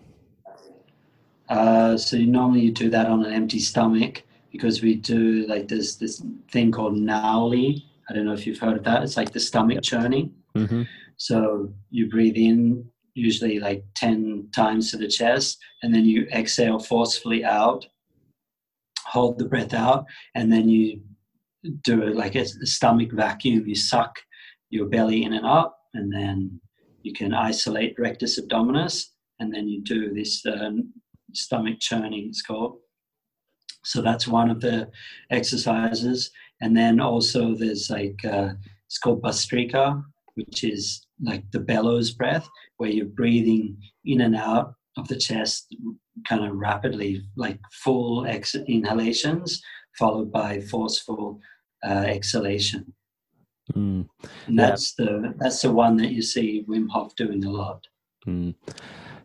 Uh, so you normally you do that on an empty stomach because we do like this this thing called Nauli. I don't know if you've heard of that. It's like the stomach churning. Mm-hmm. So you breathe in usually like 10 times to the chest and then you exhale forcefully out hold the breath out and then you do it like a stomach vacuum you suck your belly in and up and then you can isolate rectus abdominis and then you do this uh, stomach churning it's called so that's one of the exercises. And then also there's like, uh, it's called Bhastrika, which is like the bellows breath, where you're breathing in and out of the chest kind of rapidly, like full ex- inhalations followed by forceful uh, exhalation. Mm. And that's yeah. the that's the one that you see Wim Hof doing a lot. Mm.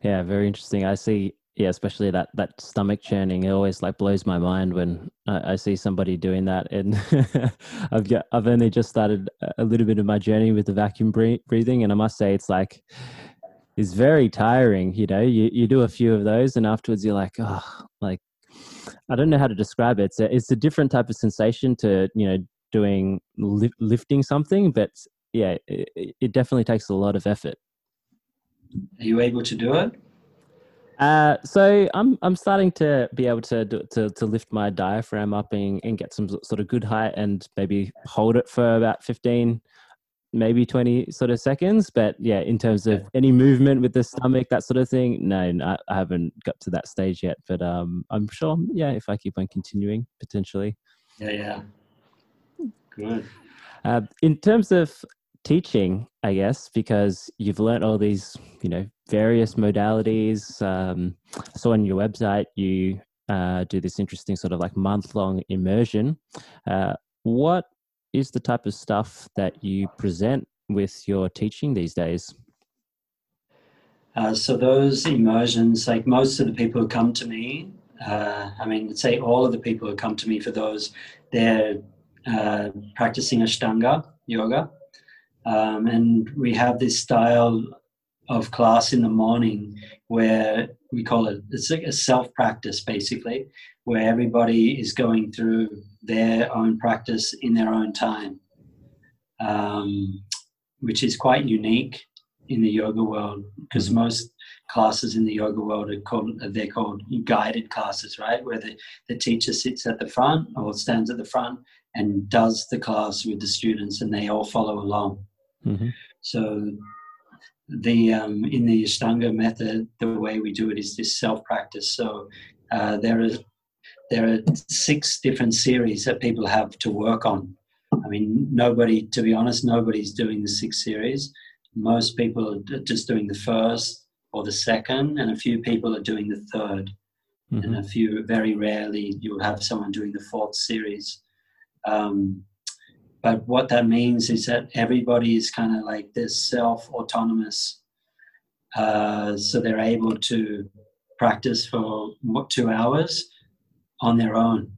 Yeah, very interesting. I see yeah, especially that that stomach churning, it always like blows my mind when I, I see somebody doing that. And (laughs) I've got, I've only just started a little bit of my journey with the vacuum breathing, and I must say it's like it's very tiring. You know, you you do a few of those, and afterwards you're like, oh, like I don't know how to describe it. It's a, it's a different type of sensation to you know doing li- lifting something, but yeah, it, it definitely takes a lot of effort. Are you able to do it? Uh, so I'm I'm starting to be able to do, to to lift my diaphragm up and, and get some sort of good height and maybe hold it for about 15 maybe 20 sort of seconds but yeah in terms of any movement with the stomach that sort of thing no, no i haven't got to that stage yet but um i'm sure yeah if i keep on continuing potentially. Yeah yeah. Good. Uh, in terms of teaching i guess because you've learned all these you know various modalities um so on your website you uh, do this interesting sort of like month long immersion. Uh, what is the type of stuff that you present with your teaching these days? Uh, so those immersions, like most of the people who come to me, uh, I mean, say all of the people who come to me for those, they're uh, practicing Ashtanga yoga, um, and we have this style of class in the morning where we call it it's like a self practice basically, where everybody is going through their own practice in their own time, um, which is quite unique in the yoga world because mm-hmm. most classes in the yoga world are called they're called guided classes right where the, the teacher sits at the front or stands at the front and does the class with the students and they all follow along mm-hmm. so the um, in the ashtanga method the way we do it is this self practice so uh, there is there are six different series that people have to work on. I mean, nobody, to be honest, nobody's doing the six series. Most people are just doing the first or the second, and a few people are doing the 3rd mm-hmm. and a few, very rarely, you'll have someone doing the fourth series. Um, but what that means is that everybody is kind of like this self autonomous. Uh, so they're able to practice for two hours on their own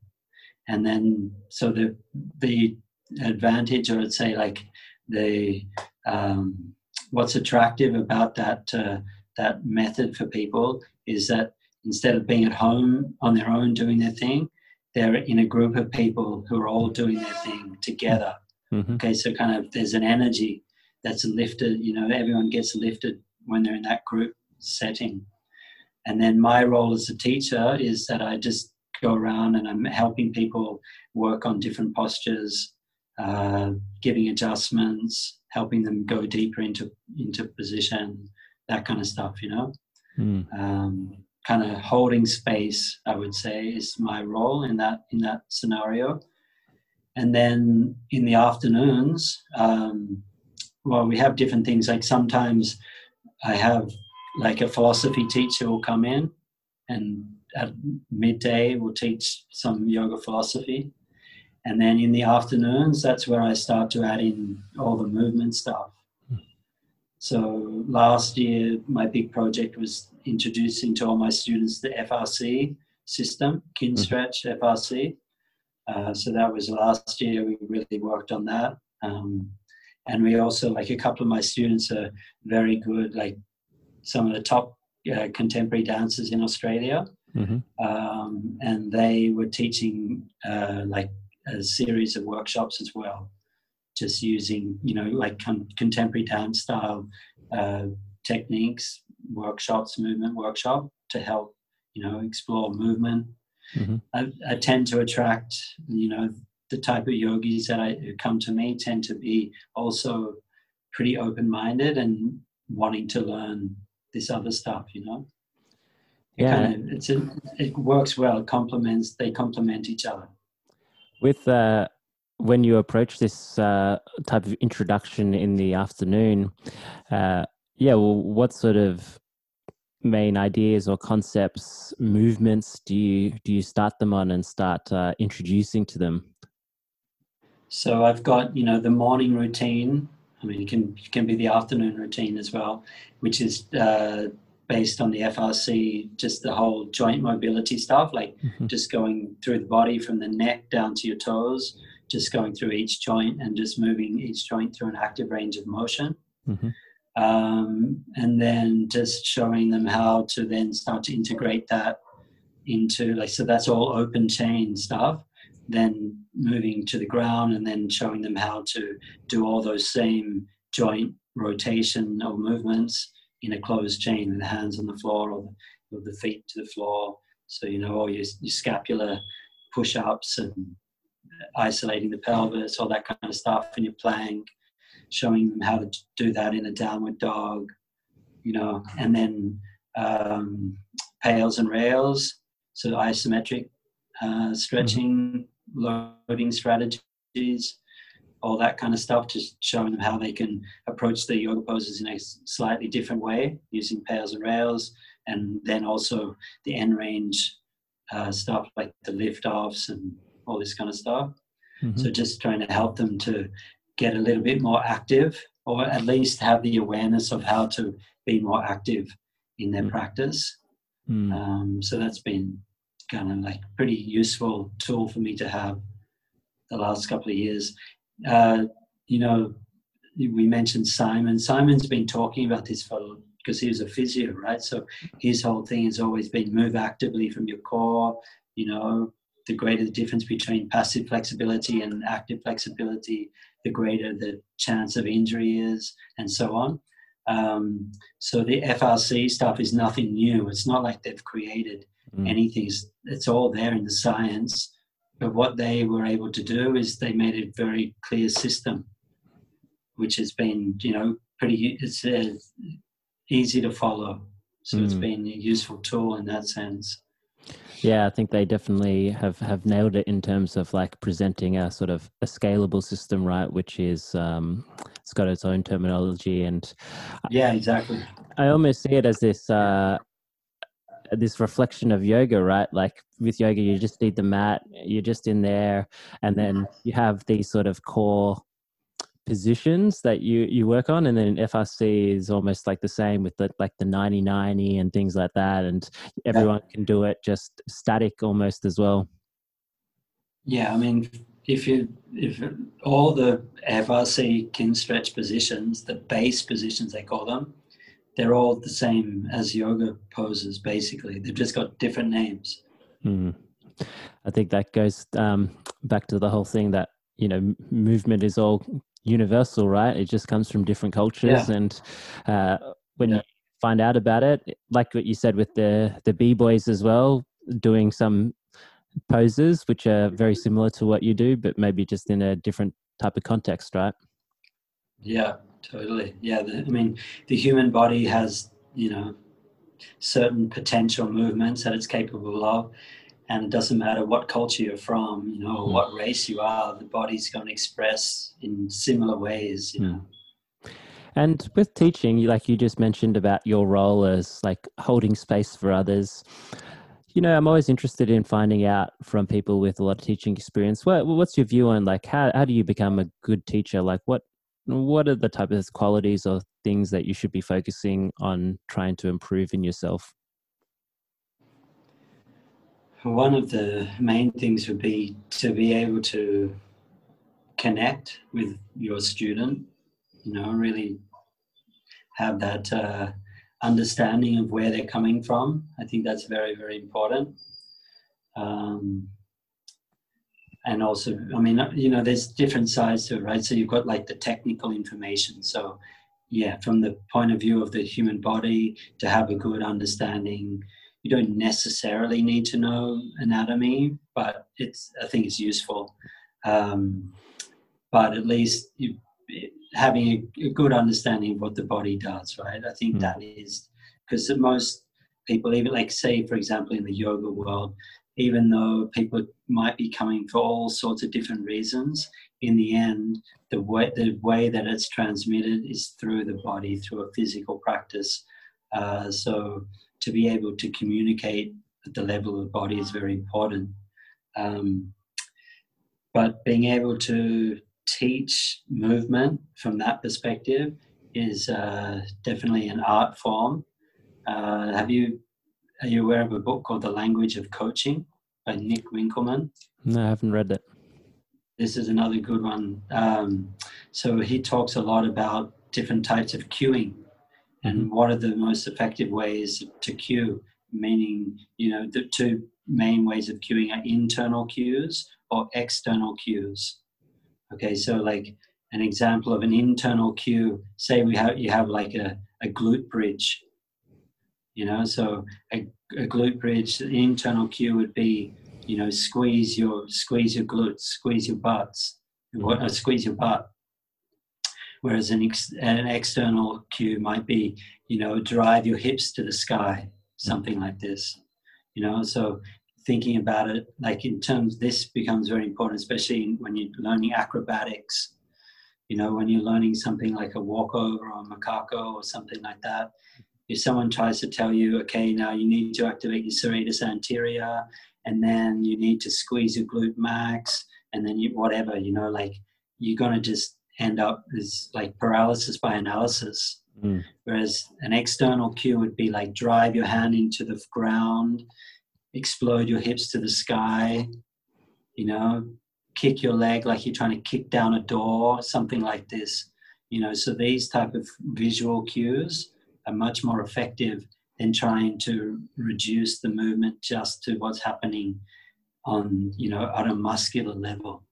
and then so the the advantage or i'd say like the um, what's attractive about that uh, that method for people is that instead of being at home on their own doing their thing they're in a group of people who are all doing their thing together mm-hmm. okay so kind of there's an energy that's lifted you know everyone gets lifted when they're in that group setting and then my role as a teacher is that i just go around and I'm helping people work on different postures, uh, giving adjustments, helping them go deeper into into position, that kind of stuff. You know, mm. um, kind of holding space. I would say is my role in that in that scenario. And then in the afternoons, um, well, we have different things. Like sometimes I have like a philosophy teacher will come in and at midday we'll teach some yoga philosophy and then in the afternoons that's where i start to add in all the movement stuff so last year my big project was introducing to all my students the frc system Kinstretch mm-hmm. frc uh, so that was last year. We really worked on that. Um, and we also like a couple of my students are very good like some of the top uh, contemporary dancers in australia. Mm-hmm. Um, and they were teaching uh, like a series of workshops as well, just using, you know, like con- contemporary dance style uh, techniques, workshops, movement workshop to help, you know, explore movement. Mm-hmm. I, I, tend to attract, you know, the type of yogis that I, come to me tend to be also pretty open minded and wanting to learn this other stuff, you know yeah kind of, it's a, it works well it complements they complement each other with uh when you approach this uh, type of introduction in the afternoon uh, yeah well what sort of main ideas or concepts movements do you do you start them on and start uh, introducing to them? So i've got you know the morning routine. I mean it can it can be the afternoon routine as well which is uh, based on the FRC, just the whole joint mobility stuff, like mm-hmm. just going through the body from the neck down to your toes, just going through each joint and just moving each joint through an active range of motion. Mm-hmm. Um, and then just showing them how to then start to integrate that into like so that's all open chain stuff then moving to the ground and then showing them how to do all those same joint rotation or movements in a closed chain with the hands on the floor or the, or the feet to the floor so you know all your, your scapular push-ups and isolating the pelvis all that kind of stuff in your plank showing them how to do that in a downward dog you know and then um, pails and rails so isometric uh, stretching, mm-hmm. loading strategies, all that kind of stuff, just showing them how they can approach the yoga poses in a slightly different way using pails and rails, and then also the end range uh, stuff like the lift offs and all this kind of stuff. Mm-hmm. So just trying to help them to get a little bit more active, or at least have the awareness of how to be more active in their mm-hmm. practice. Mm. Um, so that's been kind of like pretty useful tool for me to have the last couple of years. Uh, you know, we mentioned Simon. Simon's been talking about this for because he was a physio, right? So his whole thing has always been move actively from your core. You know, the greater the difference between passive flexibility and active flexibility, the greater the chance of injury is, and so on. Um, so the FRC stuff is nothing new. It's not like they've created mm. anything. It's all there in the science. But what they were able to do is they made a very clear system, which has been, you know, pretty. It's uh, easy to follow. So mm. it's been a useful tool in that sense. Yeah, I think they definitely have, have nailed it in terms of like presenting a sort of a scalable system, right? Which is um, it's got its own terminology and yeah, exactly. I almost see it as this uh, this reflection of yoga, right? Like with yoga, you just need the mat, you're just in there, and then you have these sort of core positions that you you work on and then FRC is almost like the same with the like the 90 and things like that and everyone yeah. can do it just static almost as well yeah i mean if you if all the FRC kin stretch positions the base positions they call them they're all the same as yoga poses basically they've just got different names mm. i think that goes um, back to the whole thing that you know movement is all universal right it just comes from different cultures yeah. and uh, when yeah. you find out about it like what you said with the the b-boys as well doing some poses which are very similar to what you do but maybe just in a different type of context right yeah totally yeah the, i mean the human body has you know certain potential movements that it's capable of and it doesn't matter what culture you're from you know mm. what race you are the body's going to express in similar ways you know and with teaching like you just mentioned about your role as like holding space for others you know i'm always interested in finding out from people with a lot of teaching experience what, what's your view on like how, how do you become a good teacher like what what are the type of qualities or things that you should be focusing on trying to improve in yourself? One of the main things would be to be able to connect with your student, you know, really have that uh, understanding of where they're coming from. I think that's very, very important. Um, and also i mean you know there's different sides to it right so you've got like the technical information so yeah from the point of view of the human body to have a good understanding you don't necessarily need to know anatomy but it's i think it's useful um, but at least you having a, a, good understanding of what the body does right i think mm. that is because most people even like say for example in the yoga world even though people might be coming for all sorts of different reasons, in the end, the way, the way that it's transmitted is through the body, through a physical practice. Uh, so to be able to communicate at the level of the body is very important. Um, but being able to teach movement from that perspective is uh, definitely an art form. Uh, have you are you aware of a book called The Language of Coaching by Nick Winkelman? No, I haven't read it. This is another good one. Um, so he talks a lot about different types of cueing and mm-hmm. what are the most effective ways to cue meaning you know the two main ways of cueing are internal cues or external cues. Okay, so like an example of an internal cue, say we have you have like a, a glute bridge. You know, so a, a glute bridge, the internal cue would be, you know, squeeze your squeeze your glutes, squeeze your butts, uh, squeeze your butt. Whereas an, ex, an external cue might be, you know, drive your hips to the sky, something like this. You know, so thinking about it like in terms this becomes very important especially when you're learning acrobatics you know when you're learning something like a walkover or a macaco or something like that if someone tries to tell you okay now you need to activate your serratus anterior and then you need to squeeze your glute max and then you whatever you know like you're going to just end up as like paralysis by analysis mm. whereas an external cue would be like drive your hand into the ground explode your hips to the sky, you know, kick your leg like you're trying to kick down a door, something like this. You know, so these type of visual cues are much more effective than trying to reduce the movement just to what's happening on, you know, at a muscular level.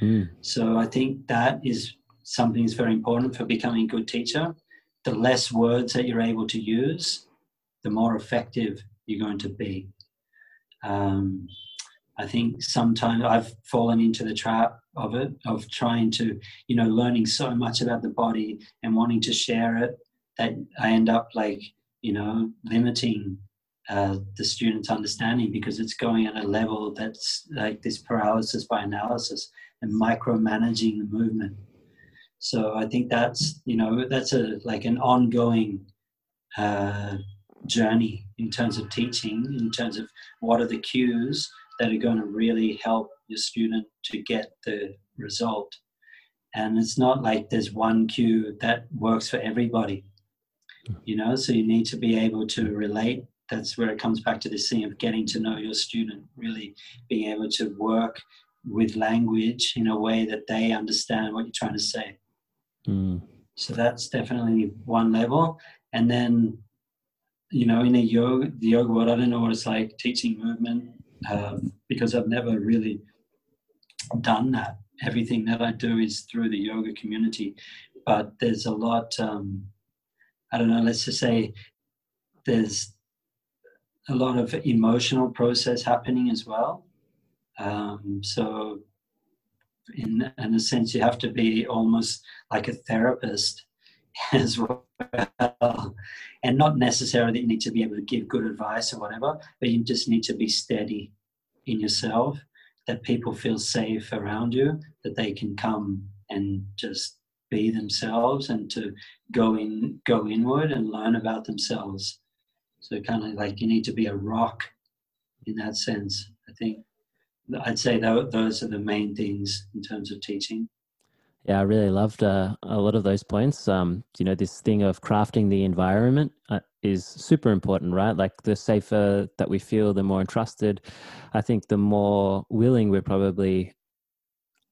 Mm. So I think that is something that's very important for becoming a good teacher. The less words that you're able to use, the more effective you're going to be. Um, I think sometimes I've fallen into the trap of it, of trying to, you know, learning so much about the body and wanting to share it that I end up like, you know, limiting uh, the student's understanding because it's going at a level that's like this paralysis by analysis and micromanaging the movement. So I think that's, you know, that's a like an ongoing uh, journey in terms of teaching, in terms of what are the cues that are going to really help your student to get the result. And it's not like there's one cue that works for everybody, you know, so you need to be able to relate. That's where it comes back to this thing of getting to know your student, really being able to work with language in a way that they understand what you're trying to say. Mm. So that's definitely one level. And then you know, in a yoga, the yoga world, I don't know what it's like teaching movement um, because I've never really done that. Everything that I do is through the yoga community, but there's a lot. Um, I don't know. Let's just say there's a lot of emotional process happening as well. Um, so, in in a sense, you have to be almost like a therapist (laughs) as well. And not necessarily that you need to be able to give good advice or whatever, but you just need to be steady in yourself, that people feel safe around you, that they can come and just be themselves and to go in go inward and learn about themselves. So kind of like you need to be a rock in that sense. I think I'd say those are the main things in terms of teaching. Yeah, I really loved uh, a lot of those points. Um, you know, this thing of crafting the environment uh, is super important, right? Like the safer that we feel, the more entrusted. I think the more willing we probably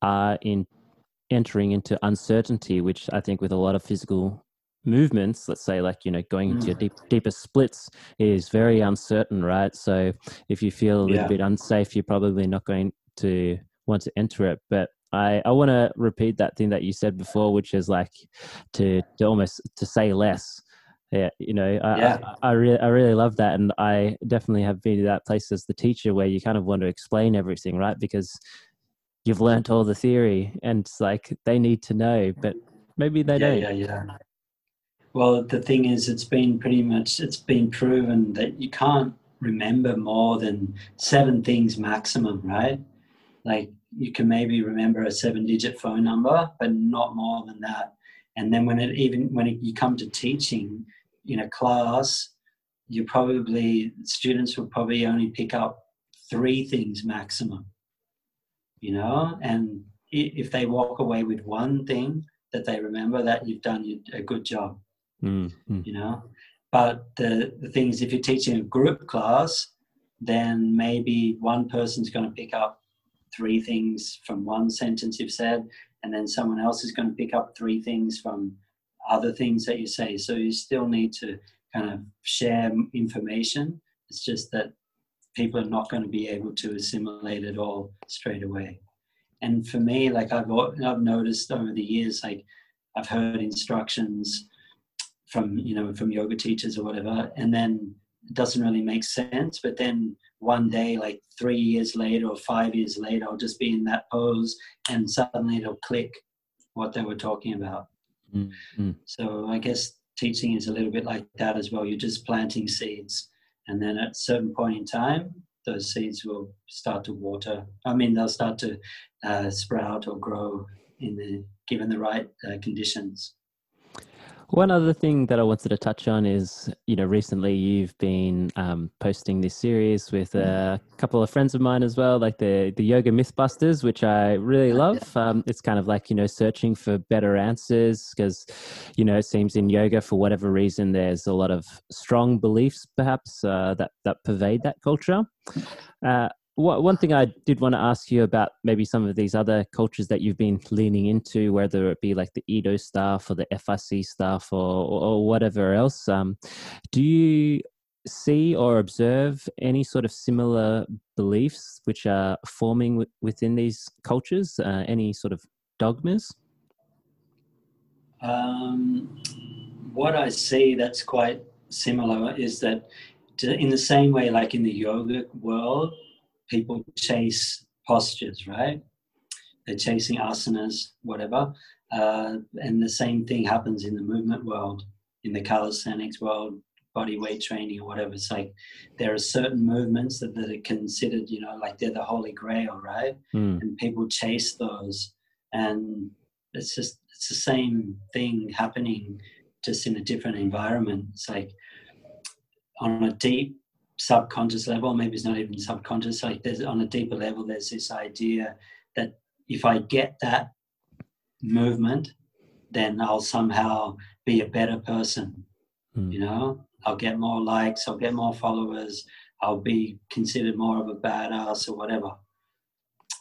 are in entering into uncertainty, which I think with a lot of physical movements, let's say like you know going into your mm. deep, deeper splits is very uncertain, right? So if you feel a little yeah. bit unsafe, you're probably not going to want to enter it. But I, I want to repeat that thing that you said before, which is like to, to almost to say less. Yeah, you know, I, yeah. I, I, really, I really love that, and I definitely have been to that place as the teacher where you kind of want to explain everything, right? Because you've learnt all the theory, and it's like they need to know, but maybe they yeah, don't. Yeah, yeah. Well, the thing is, it's been pretty much it's been proven that you can't remember more than seven things maximum, right? Like you can maybe remember a seven digit phone number, but not more than that. And then when it even when it, you come to teaching in a class, you probably students will probably only pick up three things maximum. You know, and if they walk away with one thing that they remember, that you've done a good job. Mm-hmm. You know, but the the thing is, if you're teaching a group class, then maybe one person's going to pick up three things from one sentence you've said, and then someone else is going to pick up three things from other things that you say. So you still need to kind of share information, It's just that people are not going to be able to assimilate it all straight away. And for me, like I've I've noticed over the years, like I've heard instructions from you know from yoga teachers or whatever, and then it doesn't really make sense. But then one day, like three years later or five years later, I'll just be in that pose, and suddenly it'll click what they were talking about. Mm-hmm. So I guess teaching is a little bit like that as well. You're just planting seeds, and then at a certain point in time, those seeds will start to water. I mean, they'll start to uh, sprout or grow in the given the right uh, conditions. One other thing that I wanted to touch on is, you know, recently you've been um, posting this series with a couple of friends of mine as well, like the the Yoga Mythbusters, which I really love. Um, it's kind of like you know searching for better answers because, you know, it seems in yoga for whatever reason there's a lot of strong beliefs perhaps uh, that that pervade that culture. Uh, one thing I did want to ask you about maybe some of these other cultures that you've been leaning into, whether it be like the Ido stuff or the FRC stuff or, or whatever else. Um, do you see or observe any sort of similar beliefs which are forming w- within these cultures? Uh, any sort of dogmas? Um, what I see that's quite similar is that, in the same way, like in the yoga world, people chase postures, right? They're chasing asanas, whatever. Uh, and the same thing happens in the movement world, in the calisthenics world, body weight training or whatever. It's like there are certain movements that, that are considered, you know, like they're the holy grail, right? Mm. And people chase those. And it's just, it's the same thing happening just in a different environment. It's like on a deep subconscious level, maybe it's not even subconscious, like there's on a deeper level, there's this idea that if I get that movement, then I'll somehow be a better person. Mm. You know, I'll get more likes, I'll get more followers, I'll be considered more of a badass or whatever.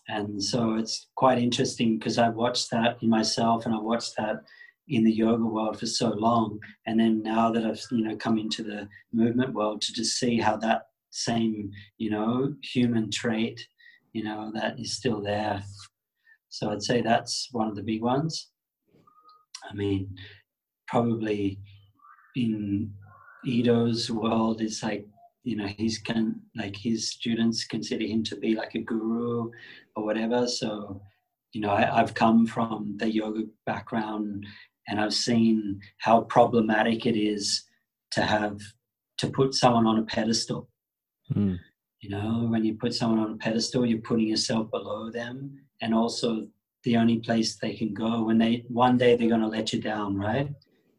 And so it's quite interesting because I've watched that in myself and I've watched that in the yoga world for so long. And then now that i've you know come into the movement world to just see how that same you know human trait you know that is still there. So i'd say that's one of the big ones. I mean probably in Ido's world it's like you know he's can like his students consider him to be like a guru or whatever. So you know I, have come from the yoga background and I've seen how problematic it is to have to put someone on a pedestal. Mm. You know, when you put someone on a pedestal, you're putting yourself below them, and also the only place they can go when they one day they're going to let you down, right?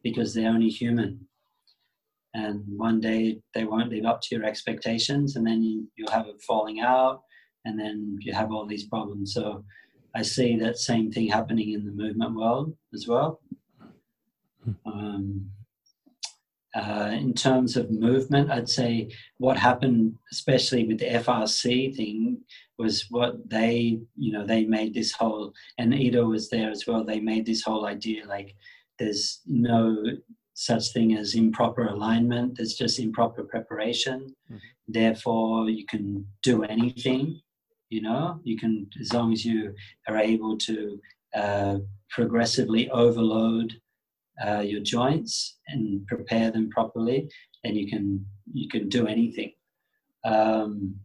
Because they're only human, and one day they won't live up to your expectations, and then you, you'll have a falling out, and then you have all these problems. So I see that same thing happening in the movement world as well. Um, uh, in terms of movement, I'd say what happened, especially with the FRC thing, was what they, you know, they made this whole, and Ido was there as well. They made this whole idea like there's no such thing as improper alignment. There's just improper preparation. Mm-hmm. Therefore, you can do anything. You know, you can as long as you are able to uh, progressively overload uh, your joints and prepare them properly, then you can you can do anything. Um,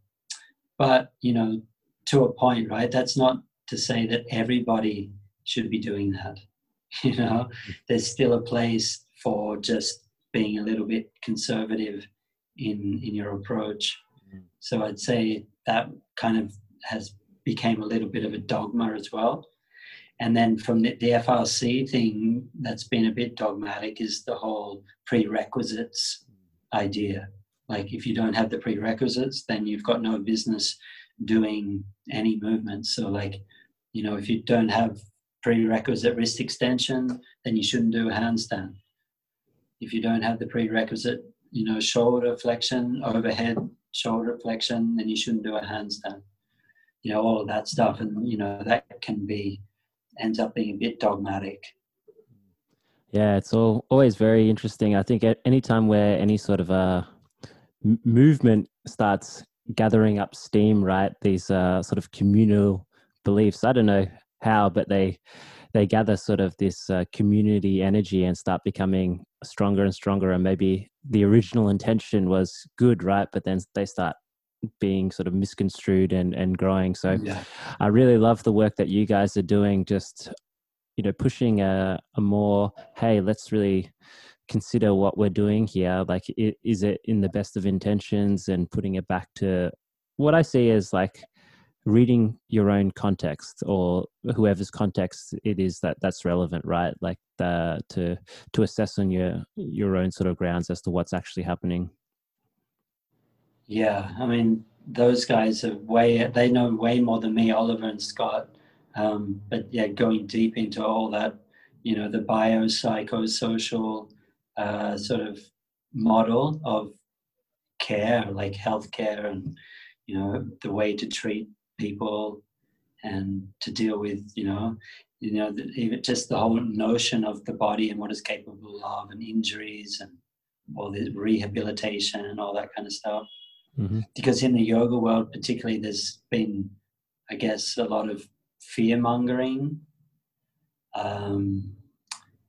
but you know, to a point, right? That's not to say that everybody should be doing that. (laughs) You know, there's still a place for just being a little bit conservative in in your approach. Mm. So I'd say that kind of has became a little bit of a dogma as well. And then from the, the FRC thing, that's been a bit dogmatic, is the whole prerequisites idea. Like if you don't have the prerequisites, then you've got no business doing any movement. So like, you know, if you don't have prerequisite wrist extension, then you shouldn't do a handstand. If you don't have the prerequisite, you know, shoulder flexion, overhead shoulder flexion, then you shouldn't do a handstand. You know, all of that stuff. And, you know, that can be ends up being a bit dogmatic. Yeah, it's all always very interesting. I think at any time where any sort of a uh, movement starts gathering up steam, right? These uh, sort of communal beliefs. I don't know how, but they they gather sort of this uh, community energy and start becoming stronger and stronger. And maybe the original intention was good, right? But then they start being sort of misconstrued and and growing. So yeah. I really love the work that you guys are doing. Just you know, pushing a a more hey, let's really consider what we're doing here like is it in the best of intentions and putting it back to what i see as like reading your own context or whoever's context it is that that's relevant right like the, to to assess on your your own sort of grounds as to what's actually happening yeah i mean those guys are way they know way more than me oliver and scott. Um, but yeah going deep into all that you know the biopsychosocial uh, sort of model of care, like healthcare, and you know the way to treat people and to deal with you know you know the, even just the whole notion of the body and what it's capable of and injuries and all the rehabilitation and all that kind of stuff mm-hmm. because in the yoga world particularly there's been i guess a lot of fear mongering um,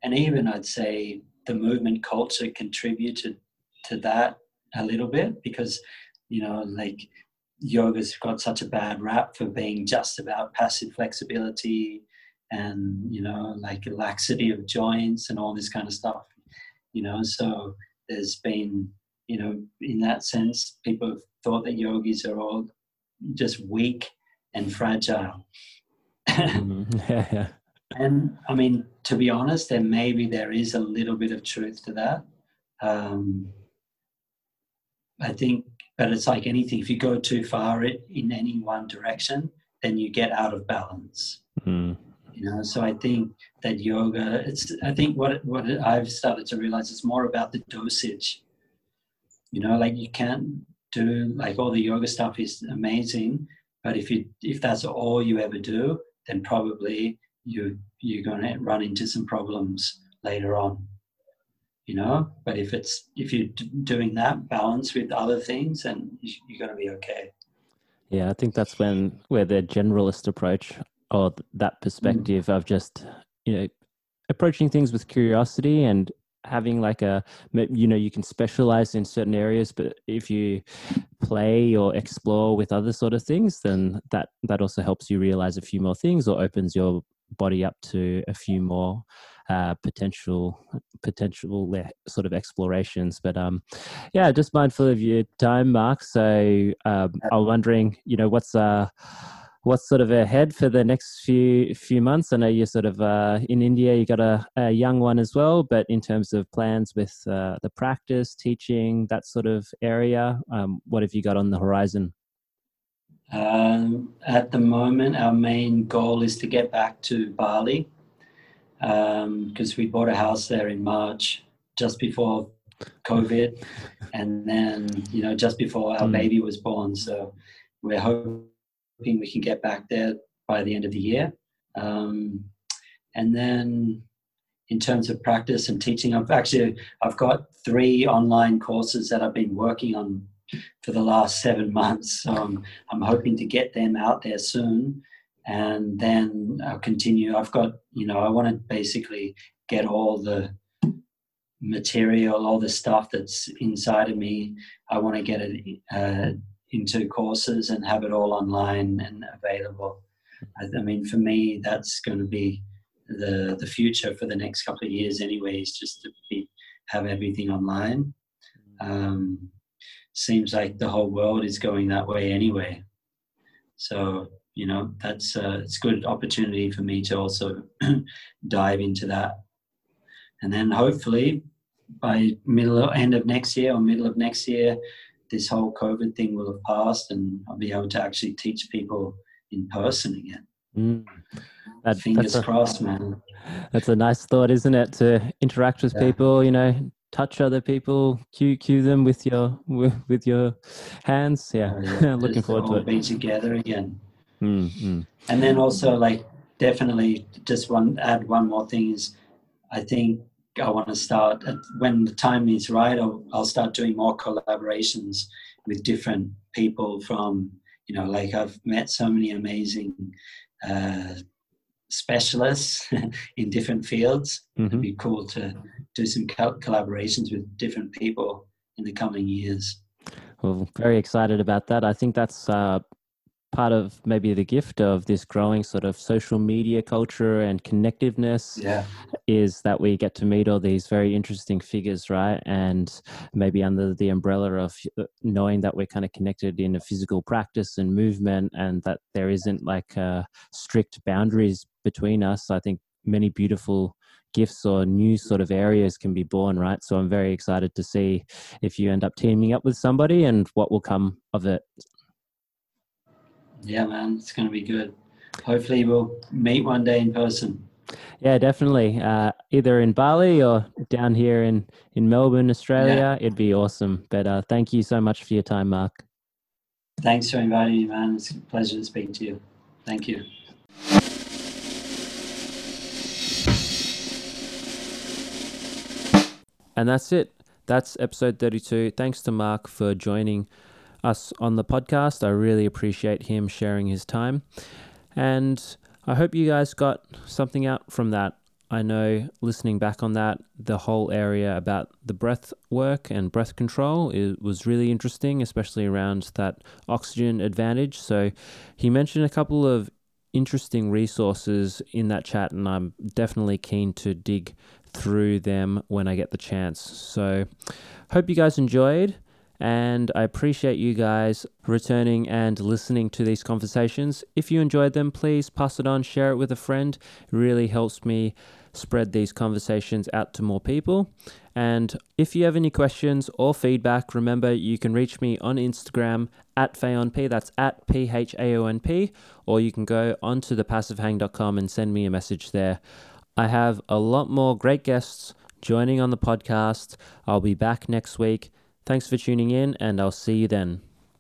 and even i'd say the movement culture contributed to that a little bit because you know like yoga's got such a bad rap for being just about passive flexibility and you know like laxity of joints and all this kind of stuff you know so there's been you know in that sense people have thought that yogis are all just weak and fragile mm-hmm. yeah, (laughs) yeah (laughs) and I mean, to be honest, then maybe there is a little bit of truth to that. Um, I think, but it's like anything. If you go too far in any one direction, then you get out of balance. Mm. You know, so I think that yoga. It's. I think what what I've started to realize is more about the dosage. You know, like you can't do like all the yoga stuff is amazing, but if you if that's all you ever do, then probably you you're going to run into some problems later on you know but if it's if you're doing that balance with other things then you're going to be okay yeah i think that's when where the generalist approach or that perspective mm. of just you know approaching things with curiosity and having like a you know you can specialize in certain areas but if you play or explore with other sort of things then that that also helps you realize a few more things or opens your body up to a few more uh, potential potential sort of explorations. But um, yeah, just mindful of your time, Mark. So um, I'm wondering, you know, what's uh, what's sort of ahead for the next few few months? I know you're sort of uh, in India. You got a, a young one as well, but in terms of plans with uh, the practice, teaching, that sort of area, um, what have you got on the horizon? Um, at the moment, our main goal is to get back to Bali because um, we bought a house there in March, just before COVID, and then you know just before our mm. baby was born. So we're hoping we can get back there by the end of the year. Um, and then in terms of practice and teaching, I've actually I've got three online courses that I've been working on for the last seven (laughs) months. So I'm, I'm hoping to get them out there soon. And then I'll continue. I've got, you know, I want to basically get all the material, all the stuff that's inside of me. I want to get it uh, into courses and have it all online and available. I, I mean, for me, that's going to be the the future for the next couple of years, anyways. Just to be, have everything online. Um, seems like the whole world is going that way anyway. So you know that's uh, it's a good opportunity for me to also (clears throat) dive into that, and then hopefully by middle end of next year or middle of next year, this whole COVID thing will have passed, and I'll be able to actually teach people in person again. Mm. That, Fingers a, crossed, man. That's a nice thought, isn't it? To interact with yeah. people, you know, touch other people, cue cue them with your with, with your hands. Yeah, oh, yeah. (laughs) looking forward to it. Be together again. Mm-hmm. And then also like definitely just one add one more thing is I think I want to start when the time is right. I'll, I'll start doing more collaborations with different people from you know like I've met so many amazing uh, specialists (laughs) in different fields. Mm-hmm. It'd be cool to do some co- collaborations with different people in the coming years. Well, very excited about that. I think that's uh, part of maybe the gift of this growing sort of social media culture and connectiveness Yeah. is that we get to meet all these very interesting figures, right? And maybe under the umbrella of uh, knowing that we're kind of connected in a physical practice and movement and that there isn't like uh, strict boundaries between us. I think many beautiful gifts or new sort of areas can be born, right? So I'm very excited to see if you end up teaming up with somebody and what will come of it. Yeah, man, it's going to be good. Hopefully, we'll meet one day in person. Yeah, definitely. Uh, either in Bali or down here in, in Melbourne, Australia. It'd be awesome. But uh, thank you so much for your time, Mark. Thanks for inviting me, man. It's a pleasure to speak to you. Thank you. And that's it. That's episode 32. Thanks to Mark for joining us on the podcast. I really appreciate him sharing his time. And I hope you guys got something out from that. I know listening back on that, the whole area about the breath work and breath control it was really interesting, especially around that oxygen advantage. So he mentioned a couple of interesting resources in that chat, and I'm definitely keen to dig through them when I get the chance. So, hope you guys enjoyed, and I appreciate you guys returning and listening to these conversations. If you enjoyed them, please pass it on, share it with a friend. It really helps me spread these conversations out to more people. And if you have any questions or feedback, remember you can reach me on Instagram at PhaonP, that's at P H A O N P, or you can go onto thepassivehang.com and send me a message there. I have a lot more great guests joining on the podcast. I'll be back next week. Thanks for tuning in, and I'll see you then.